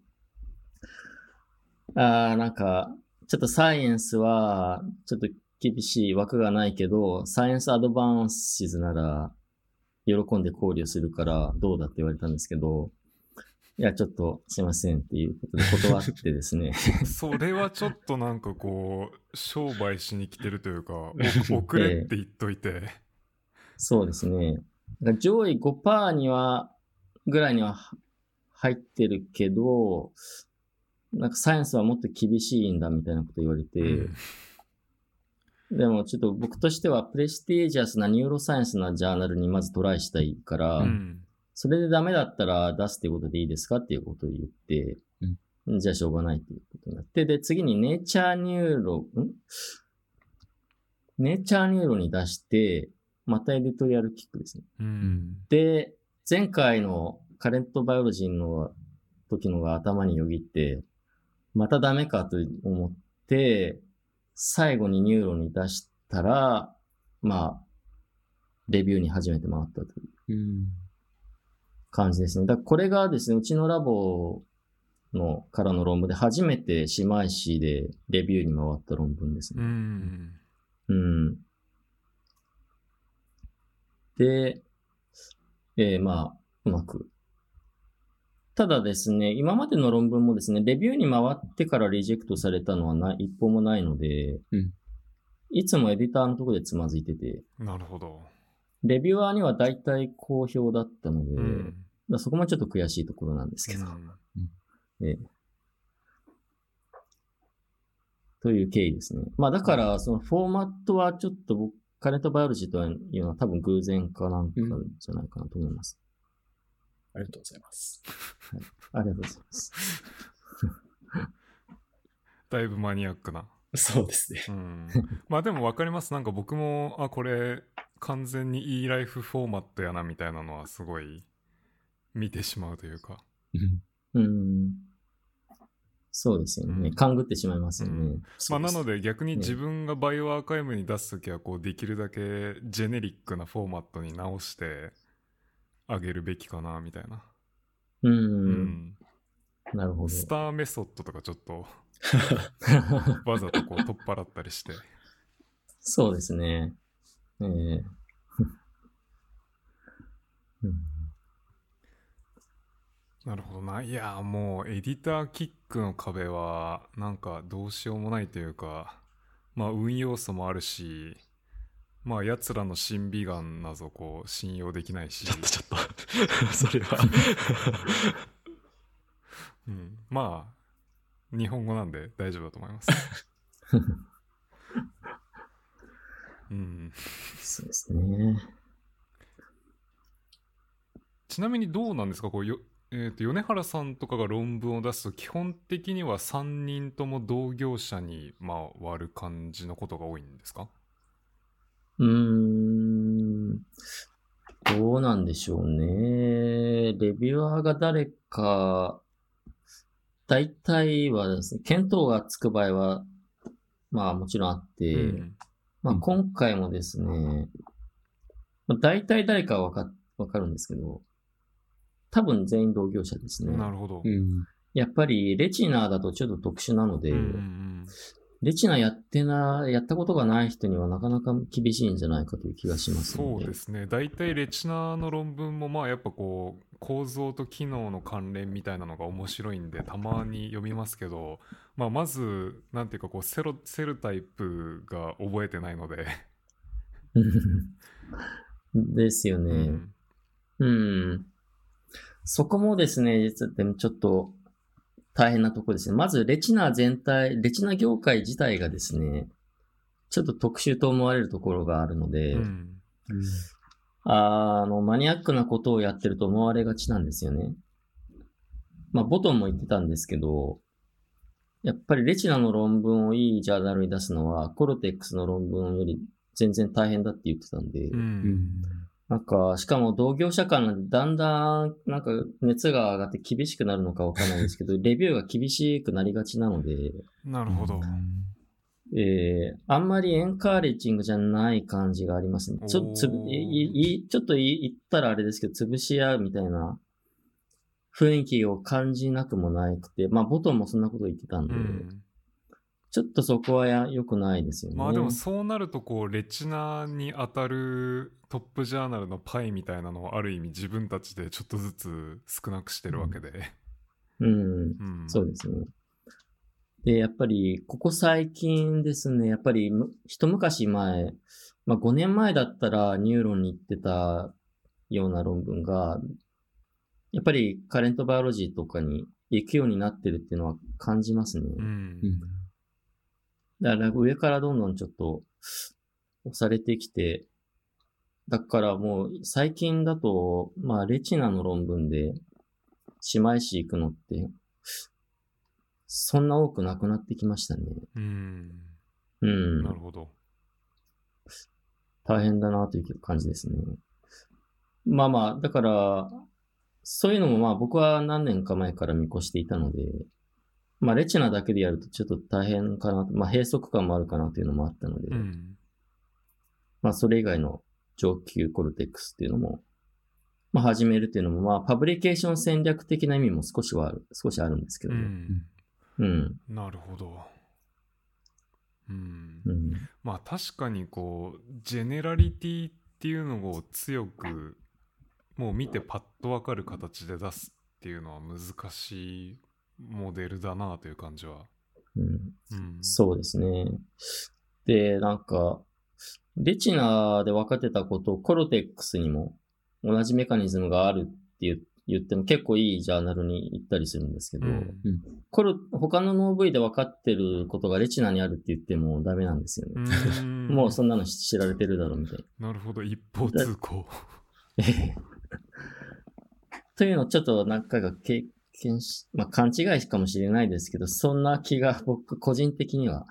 あーなんか、ちょっとサイエンスは、ちょっと厳しい枠がないけど、サイエンスアドバンシズなら、喜んで考慮するから、どうだって言われたんですけど、いや、ちょっとすいませんっていうことで断ってですね。[LAUGHS] それはちょっとなんかこう、商売しに来てるというか、お [LAUGHS] 遅れって言っといて。そうですね。上位5%には、ぐらいには入ってるけど、なんかサイエンスはもっと厳しいんだみたいなこと言われて、うんでもちょっと僕としては prestigious な neuroscience なジャーナルにまずトライしたいから、うん。それでダメだったら出すっていうことでいいですかっていうことを言って、じゃあしょうがないっていうことになって、で、次に Nature Neuro、ん Nature Neuro に出して、また editorial kick ですね。うん。で、前回の Current Biology の時のが頭によぎって、またダメかと思って、最後に Neuron に出したら、まあ、レビューに初めて回ったといううん。感じですね。だからこれがですね、うちのラボのからの論文で初めて姉妹誌でレビューに回った論文ですうね。ん。うん。で、えーまあ、うまく。ただですね、今までの論文もですね、レビューに回ってからリジェクトされたのはない、一本もないので、うんいつもエディターのところでつまずいてて、なるほど。レビュアーには大体好評だったので、うん。そこもちょっと悔しいところなんですけど、うんええという経緯ですね。まあだから、そのフォーマットはちょっと僕、カレントバイオロジーというのは多分偶然かなんかじゃないかなと思います。ありがとうございます。ありがとうございます。[LAUGHS] だいぶマニアックな。そうですね。うん。まあでも分かります。なんか僕も、あ、これ、完全に e ライフフォーマットやなみたいなのはすごい見てしまうというか。うん。そうですよね。うん勘ぐってしまいますよね。うんまあ、なので、で逆にね自分がバイオアーカイブに出すときはこうできるだけジェネリックなフォーマットに直してあげるべきかなみたいな。うん。うんなるほど。スターメソッドとかちょっと [LAUGHS] わざとこう取っ払ったりして。そうですね。ええうんなるほどな。いや、もうエディターキックの壁はなんかどうしようもないというか、まあ運要素もあるし、まあ奴らの審美眼なぞこう信用できないしちょっ、とちょっとそれは [LAUGHS] うん、まあ日本語なんで大丈夫だと思います。[LAUGHS] うん、そうですね。ちなみにどうなんですか？こうよ、えー、と米原さんとかが論文を出すと基本的には3人とも同業者に回る感じのことが多いんですか？うーん。どうなんでしょうね。レビュアーが誰か、大体はですね、見当がつく場合は、まあもちろんあって、うんまあうん今回もですね、まあ、大体誰かはわかわかるんですけど、多分全員同業者ですね。なるほど。うん。やっぱりレチナーだとちょっと特殊なので、うんうんレチナやってな、やったことがない人にはなかなか厳しいんじゃないかという気がします。そうですね大体レチナの論文もまあやっぱこう構造と機能の関連みたいなのが面白いんでたまに読みますけど、まあ、まずなんていうかこうセロセルタイプが覚えてないので、[LAUGHS] ですようね。んうん。そこもですね、実はでもちょっと大変なところですね。まず、レチナ全体、レチナ業界自体がですね、ちょっと特殊と思われるところがあるので、うんあの、マニアックなことをやってると思われがちなんですよね。まあ、ボトンも言ってたんですけど、やっぱりレチナの論文をいいジャーナルに出すのは、コルテックスの論文より全然大変だって言ってたんで、うんなんか、しかも同業者間なんでだんだん、なんか熱が上がって厳しくなるのかわかんないんですけど、[LAUGHS] レビューが厳しくなりがちなので、なるほど。えー、あんまりエンカーレッジングじゃない感じがありますね。ちょっとつぶ、いいちょっとい言ったらあれですけど、潰し合うみたいな雰囲気を感じなくもなくて、まあ、ボトンもそんなこと言ってたんで、うんちょっとそこはや良くないですよね。まあでもそうなるとこうレチナに当たるトップジャーナルのパイみたいなのをある意味自分たちでちょっとずつ少なくしてるわけで。うん、うんそうですね。で、やっぱり、ここ最近ですね、やっぱりむ、一昔前、まあ5年前だったらニューロンに行ってたような論文が、やっぱりカレントバイオロジーとかに行くようになってるっていうのは感じますね。うんだから上からどんどんちょっと押されてきて、だからもう最近だと、まあレチナの論文で姉妹誌行くのって、そんな多くなくなってきましたね。うんうんな。るほど。大変だなという感じですね。まあまあ、だから、そういうのもまあ僕は何年か前から見越していたので、まあレチナだけでやるとちょっと大変かなと、まあ閉塞感もあるかなというのもあったので、うんまあそれ以外の上級コルテックスっていうのも、まあ始めるっていうのも、まあパブリケーション戦略的な意味も少しはある、少しあるんですけうどね。んうん。なるほど。うんうん。まあ確かにこうジェネラリティっていうのを強くもう見てパッとわかる形で出すっていうのは難しいモデルだなという感じは。うん。うん、そうですね。で、なんか、レチナで分かってたことをコルテックスにも同じメカニズムがあるって言言っても結構いいジャーナルに行ったりするんですけど、うんコル、他の脳部位で分かってることがレチナにあるって言ってもダメなんですよね。うん [LAUGHS] もうそんなの知られてるだろうみたいなるほど一方通行な。[LAUGHS] というのをちょっと何回か経験し、まあ勘違いかもしれないですけど、そんな気が僕個人的には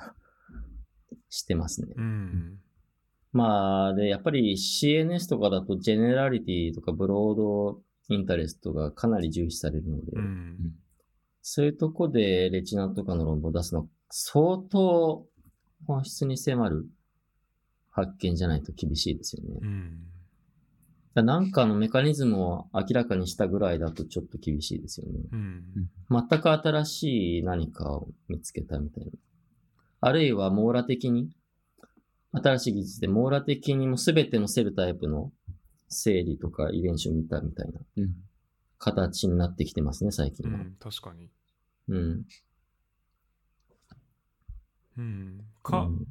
してますね。うんまあ、で、やっぱり CNS とかだとジェネラリティとかブロードインタレストがかなり重視されるので、うんそういうとこでレチナとかの論文を出すの相当本質に迫る発見じゃないと厳しいですよね。うんだなんかのメカニズムを明らかにしたぐらいだとちょっと厳しいですよね。うん全く新しい何かを見つけたみたいな。あるいは網羅的に、新しい技術で網羅的にも全てのセルタイプの整理とか遺伝子を見たみたいなうん。形になってきてますね、最近は。うん確かにうん。うんうかん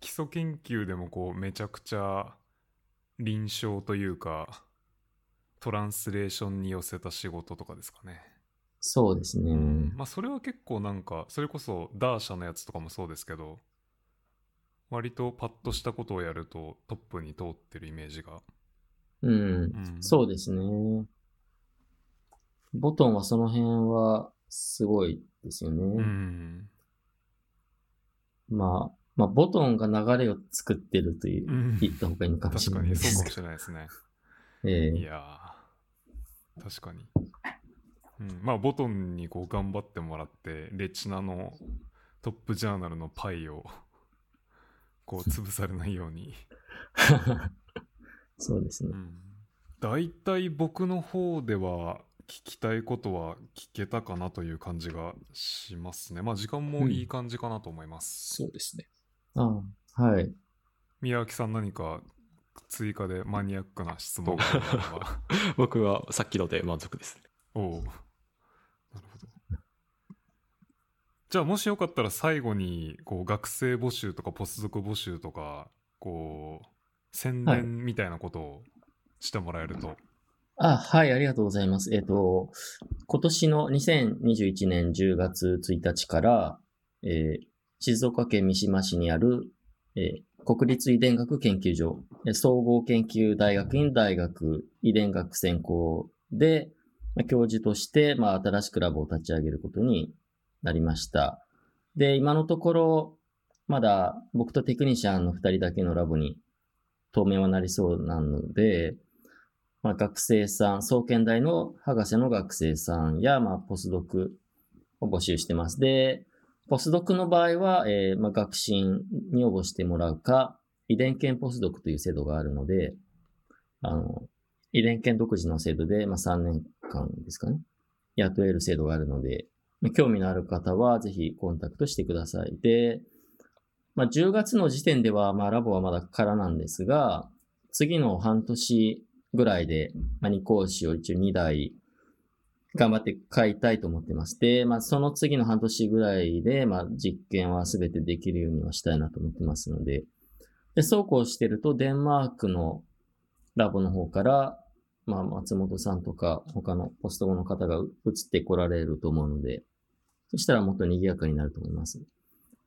基礎研究でもこうめちゃくちゃ臨床というかトランスレーションに寄せた仕事とかですかね。そうですね。まあそれは結構なんかそれこそダーシャのやつとかもそうですけど割とパッとしたことをやるとトップに通ってるイメージが。うん。うんそうですね。ボトンはその辺はすごいですよね。うん。まあ、まあ、ボトンが流れを作ってるというう、ん言った方がいいのかもし確れないですかにそうかもしれないですね。ええいやー確かに。うん、まあボトンにこう頑張ってもらってレチナのトップジャーナルのパイをこう潰されないように。[LAUGHS] そうですねう。ん、大体僕の方では聞きたいことは聞けたかなという感じがしますね。まあ時間もいい感じかなと思います。そうですね。ああはい。宮脇さん何か追加でマニアックな質問があれば。[LAUGHS] 僕はさっきので満足です。おおなるほど。じゃあもしよかったら最後にこう学生募集とかポス族募集とかこう宣はい伝みたいなことをしてもらえると、あ、はい、ありがとうございます。えっ、と、今年の2021年10月1日から、えー静岡県三島市にある、えー国立遺伝学研究所、総合研究大学院大学遺伝学専攻で、教授として、まあ、新しくラボを立ち上げることになりました。で、今のところ、まだ僕とテクニシャンの2人だけのラボに当面はなりそうなので、まあ、学生さん、総研大の博士の学生さんや、まあ、ポスドクを募集してます。で、ポスドクの場合は、えーまあ、学進に応募してもらうか、遺伝研ポスドクという制度があるので、あの、遺伝研独自の制度で、まあ、3年間ですかね、雇える制度があるので、興味のある方はぜひコンタクトしてください。で、まあ、10月の時点では、まあ、ラボはまだ空なんですが、次の半年ぐらいで、まあ、2講師を一応2台頑張って買いたいと思ってます。で、まあ、その次の半年ぐらいで、まあ、実験は全てできるようにはしたいなと思ってますので、で、そうこうしてると、デンマークのラボの方から、まあ、松本さんとか、他のポスト後の方が移ってこられると思うので、そしたらもっと賑やかになると思います。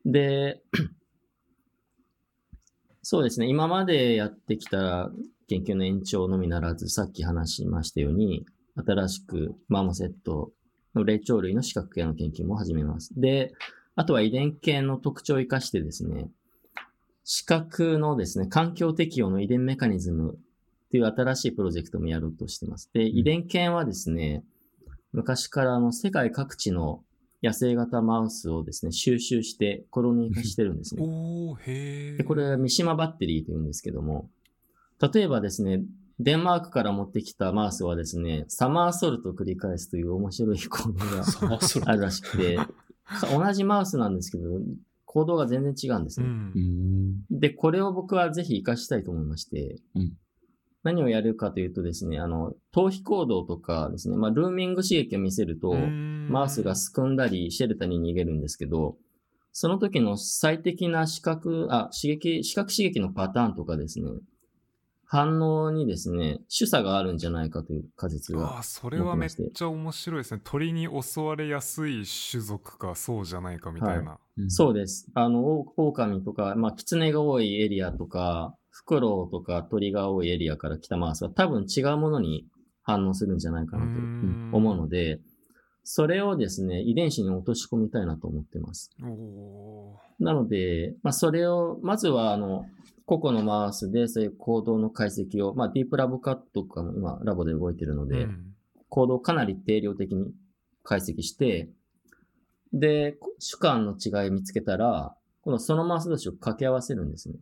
で、[CLEARS THROAT] そうですね。今までやってきた研究の延長のみならず、さっき話しましたように、新しくマーモセットの霊長類の視覚系の研究も始めます。で、あとは遺伝系の特徴を生かしてですね、視覚のですね、環境適応の遺伝メカニズムっていう新しいプロジェクトもやろうとしてます。で、遺伝系はですね、昔からあの世界各地の野生型マウスをですね、収集してコロニー化してるんですね。おーへえで、これは三島バッテリーと言うんですけども、例えばですね、デンマークから持ってきたマウスはですね、サマーソルトを繰り返すという面白い [LAUGHS] 行動があるらしくて、か [LAUGHS] 同じマウスなんですけど、行動が全然違うんですうね。んん。で、これを僕はぜひ活かしたいと思いまして、うん何をやるかというとですね、あの、逃避行動とかですね、まあ、ルーミング刺激を見せると、マウスがすくんだり、シェルターに逃げるんですけど、その時の最適な視覚、あ、刺激、視覚刺激のパターンとかですね、反応にですね、主差があるんじゃないかという仮説あが。あそれはめっちゃ面白いですね鳥に襲われやすい種族かそうじゃないかみたいな、そうです。あの、オオオカミとか、まあ、キツネが多いエリアとか、フクロウとか鳥が多いエリアから来たマウスは多分違うものに反応するんじゃないかなと思うので、それをですね、遺伝子に落とし込みたいなと思ってます。なので、まあ、それを、まずは、あの、個々のマウスでそういう行動の解析を、まあ、ディープラボカットとかも今、ラボで動いてるのーで、うん行動をかなり定量的に解析して、で、主観の違い見つけたら、今度そのマウス同士を掛け合わせるんですね。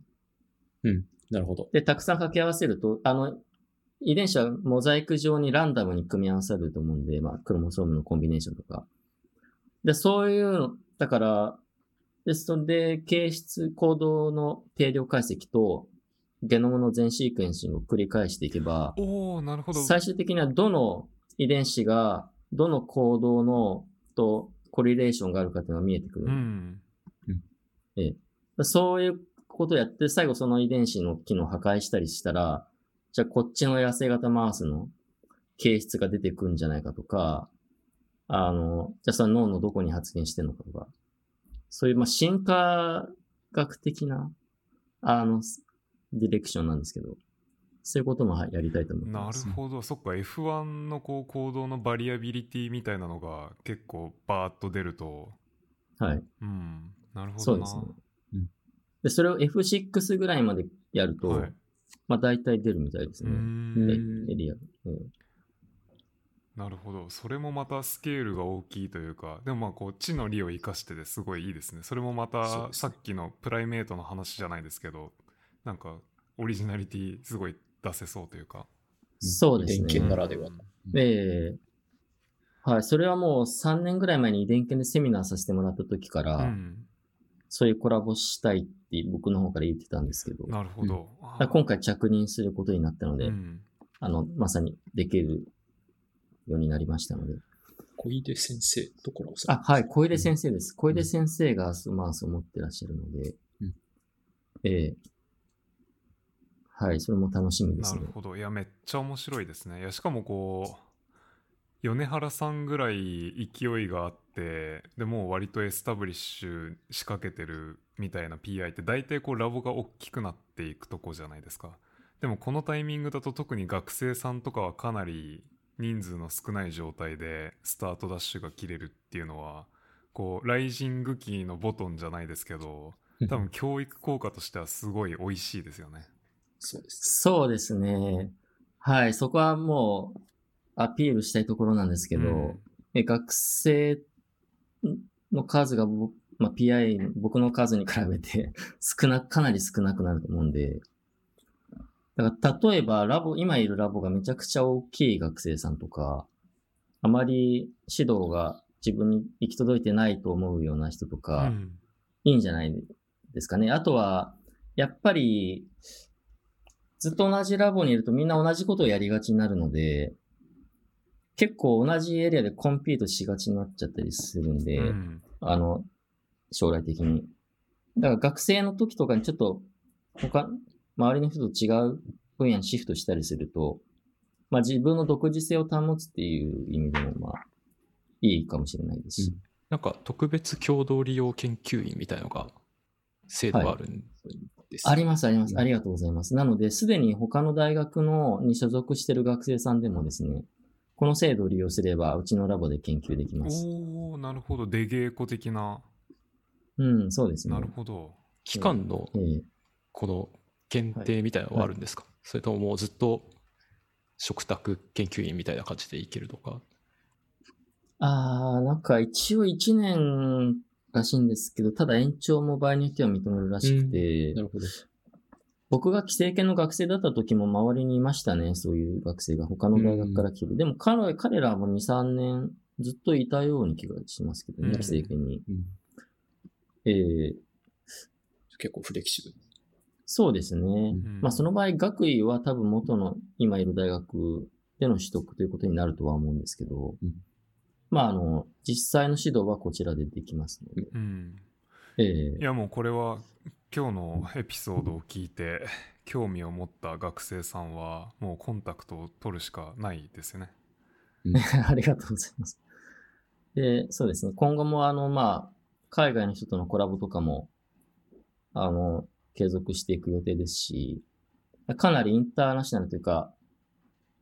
なるほど。で、たくさん掛け合わせると、あの、遺伝子はモザイク上にランダムに組み合わされると思うんで、まあ、クロモソームのコンビネーションとか。で、そういうの、だから、で、それで、形質、行動の定量解析と、ゲノムの全シークエンシングを繰り返していけば、おおなるほど。最終的にはどの遺伝子が、どの行動の、と、コリレーションがあるかっていうのが見えてくる。うん。そういうことをやって、最後その遺伝子の機能を破壊したりしたら、じゃあこっちの野生型マウスの形質が出てくるんじゃないかとか、あの、じゃあその脳のどこに発現してるのかとか、そういう、まあ、進化学的な、あの、ディレクションなんですけど、そういうこともはいやりたいと思ってなるます。ほどそっか F1 のこう行動のバリアビリティみたいなのが結構バーッと出るとはい。うんなるほどなそうですね。うんで、それを F6 ぐらいまでやると、はいまあ大体出るみたいですね。んエエリア。ええなるほど。それもまたスケールが大きいというかでもまあこう知の利を生かしててすごいいいですね。それもまたさっきのプライメートの話じゃないですけどなんかオリジナリティすごい出せそうというか。そうですね。遺伝研ならではの。ええ。はい。それはもう3年ぐらい前に遺伝研でセミナーさせてもらった時から、うん。そういうコラボしたいって僕の方から言ってたんですけど、なるほど、あら今回着任することになったので、うん。あの、まさにできるようになりましたので。小出先生とコラボされあ、はい。小出先生です。小出先生がスマースを持ってらっしゃるので、うんええはい。それも楽しみですねなる。ほどいやめっちゃ面白いですねいやしかもこう米原さんぐらい勢いがあってでもう割とエスタブリッシュ仕掛けてるみたいな PI って大体こうラボが大きくなっていくとこじゃないですかでもこのタイミングだと特に学生さんとかはかなり人数の少ない状態でスタートダッシュが切れるっていうのはこうライジングキーのボトンじゃないですけど多分教育効果としてはすごい美味しいですよねそうです。そうですね。はい。そこはもう、アピールしたいところなんですけど、うんえ学生の数がぼ、まあ、PI、僕の数に比べて [LAUGHS] 少な、かなり少なくなると思うんで、だから例えばラボ、今いるラボがめちゃくちゃ大きい学生さんとか、あまり指導が自分に行き届いてないと思うような人とか、うんいいんじゃないですかね。あとは、やっぱり、ずっと同じラボにいるとみんな同じことをやりがちになるので、結構同じエリアでコンピートしがちになっちゃったりするんで、うんあの、将来的に。だから学生の時とかにちょっと、他、周りの人と違う分野にシフトしたりすると、まあ自分の独自性を保つっていう意味でも、まあ、いいかもしれないですし。なんか特別共同利用研究員みたいのが制度があるんです、あります、あります。うんありがとうございます。なので、すでに他の大学のに所属している学生さんでもですね、この制度を利用すれば、うちのラボで研究できます。おおなるほど出稽古的なうん、そうですね。なるほど期間のええこの限定みたいなのはあるんですか、それとももうずっと食卓研究員みたいな感じでいけるとか。ああ、なんか一応1年らしいんですけど、ただ延長も場合によっては認めるらしくて、なるほど。僕が規制系の学生だった時も周りにいましたね、そういう学生が他の大学から来る。でも彼彼らも2、3年ずっといたように気がしますけどね、うん規制系に。うんええ結構フレキシブル。そうですね。んまあその場合、学位は多分元の今いる大学での取得ということになるとは思うんですけど、うんまああの、実際の指導はこちらでできますので。うんええいやもうこれは今日のエピソードを聞いて [LAUGHS] 興味を持った学生さんはもうコンタクトを取るしかないですよね。[LAUGHS] ありがとうございます。で、そうですね。今後もあの、まあ、海外の人とのコラボとかも、あの、継続していく予定ですし、かなりインターナショナルというか、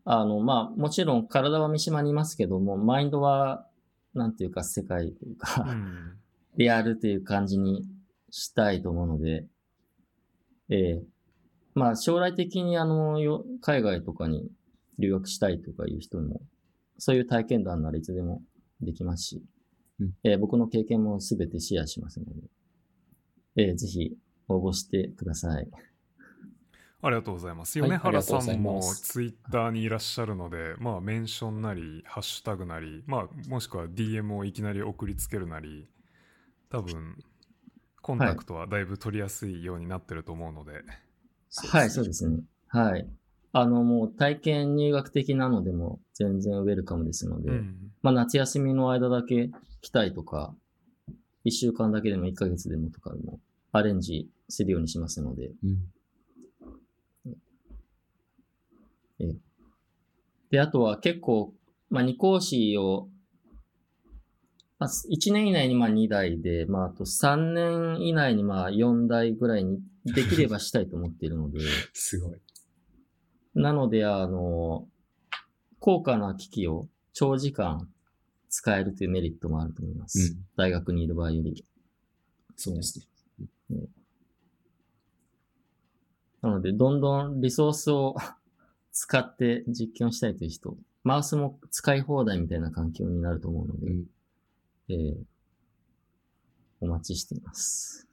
あの、まあ、もちろん体は三島にいますけども、マインドは、なんていうか世界というか、うん。リアルという感じにしたいと思うので、ええまあ将来的にあの、よ海外とかに留学したいとかいう人も、そういう体験談ならいつでもできますし、うんええ僕の経験もすべてシェアしますので、ええぜひ応募してください。ありがとうございます。はい米原さんもツイッターにいらっしゃるので、まあメンションなり、ハッシュタグなり、まあもしくは DM をいきなり送りつけるなり、多分、コンタクトはだいぶ取りやすいようになってると思うので、はい、そうですね。はい。あの、もう体験入学的なのでも全然ウェルカムですので、うん。まあ夏休みの間だけ来たいとか、一週間だけでも一ヶ月でもとかでもアレンジするようにしますので。うんで、あとは結構、まあ二講師を、まあ1年以内にまあ2台で、まああと3年以内にまあ4台ぐらいにできればしたいと思っているので、[LAUGHS] すごい。なので、あの、高価な機器を長時間使えるというメリットもあると思います。うん大学にいる場合より。そうですね。なので、どんどんリソースを [LAUGHS] 使って実験をしたいという人、マウスも使い放題みたいな環境になると思うので、うんえーお待ちしています。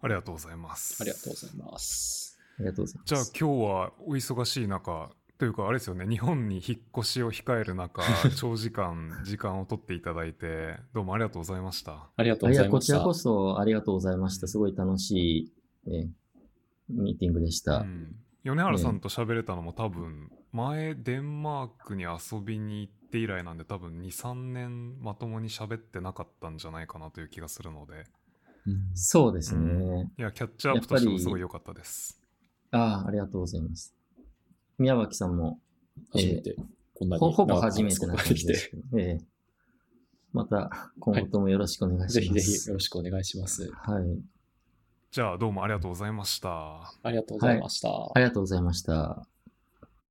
ありがとうございます。ありがとうございます。ありがとうございます。じゃあ今日はお忙しい中、というかあれですよね、日本に引っ越しを控える中、[LAUGHS] 長時間時間を取っていただいて、どうもありがとうございました。ありがとうございました。こちらこそありがとうございました。すごい楽しい、えーミーティングでした。うん、米原さんと喋れたのも多分、前デンマークに遊びに行って以来なんで多分2、3年まともに喋ってなかったんじゃないかなという気がするので、うんそうですね。ういや、キャッチアップとしてもすごい良かったです。ああ、ありがとうございます。宮脇さんも、初めて、こんなにほほぼ初めてな感じでええまた今後ともよろしくお願いします。ぜひぜひよろしくお願いします。はい。じゃあどうもありがとうございました。ありがとうございました。ありがとうございました。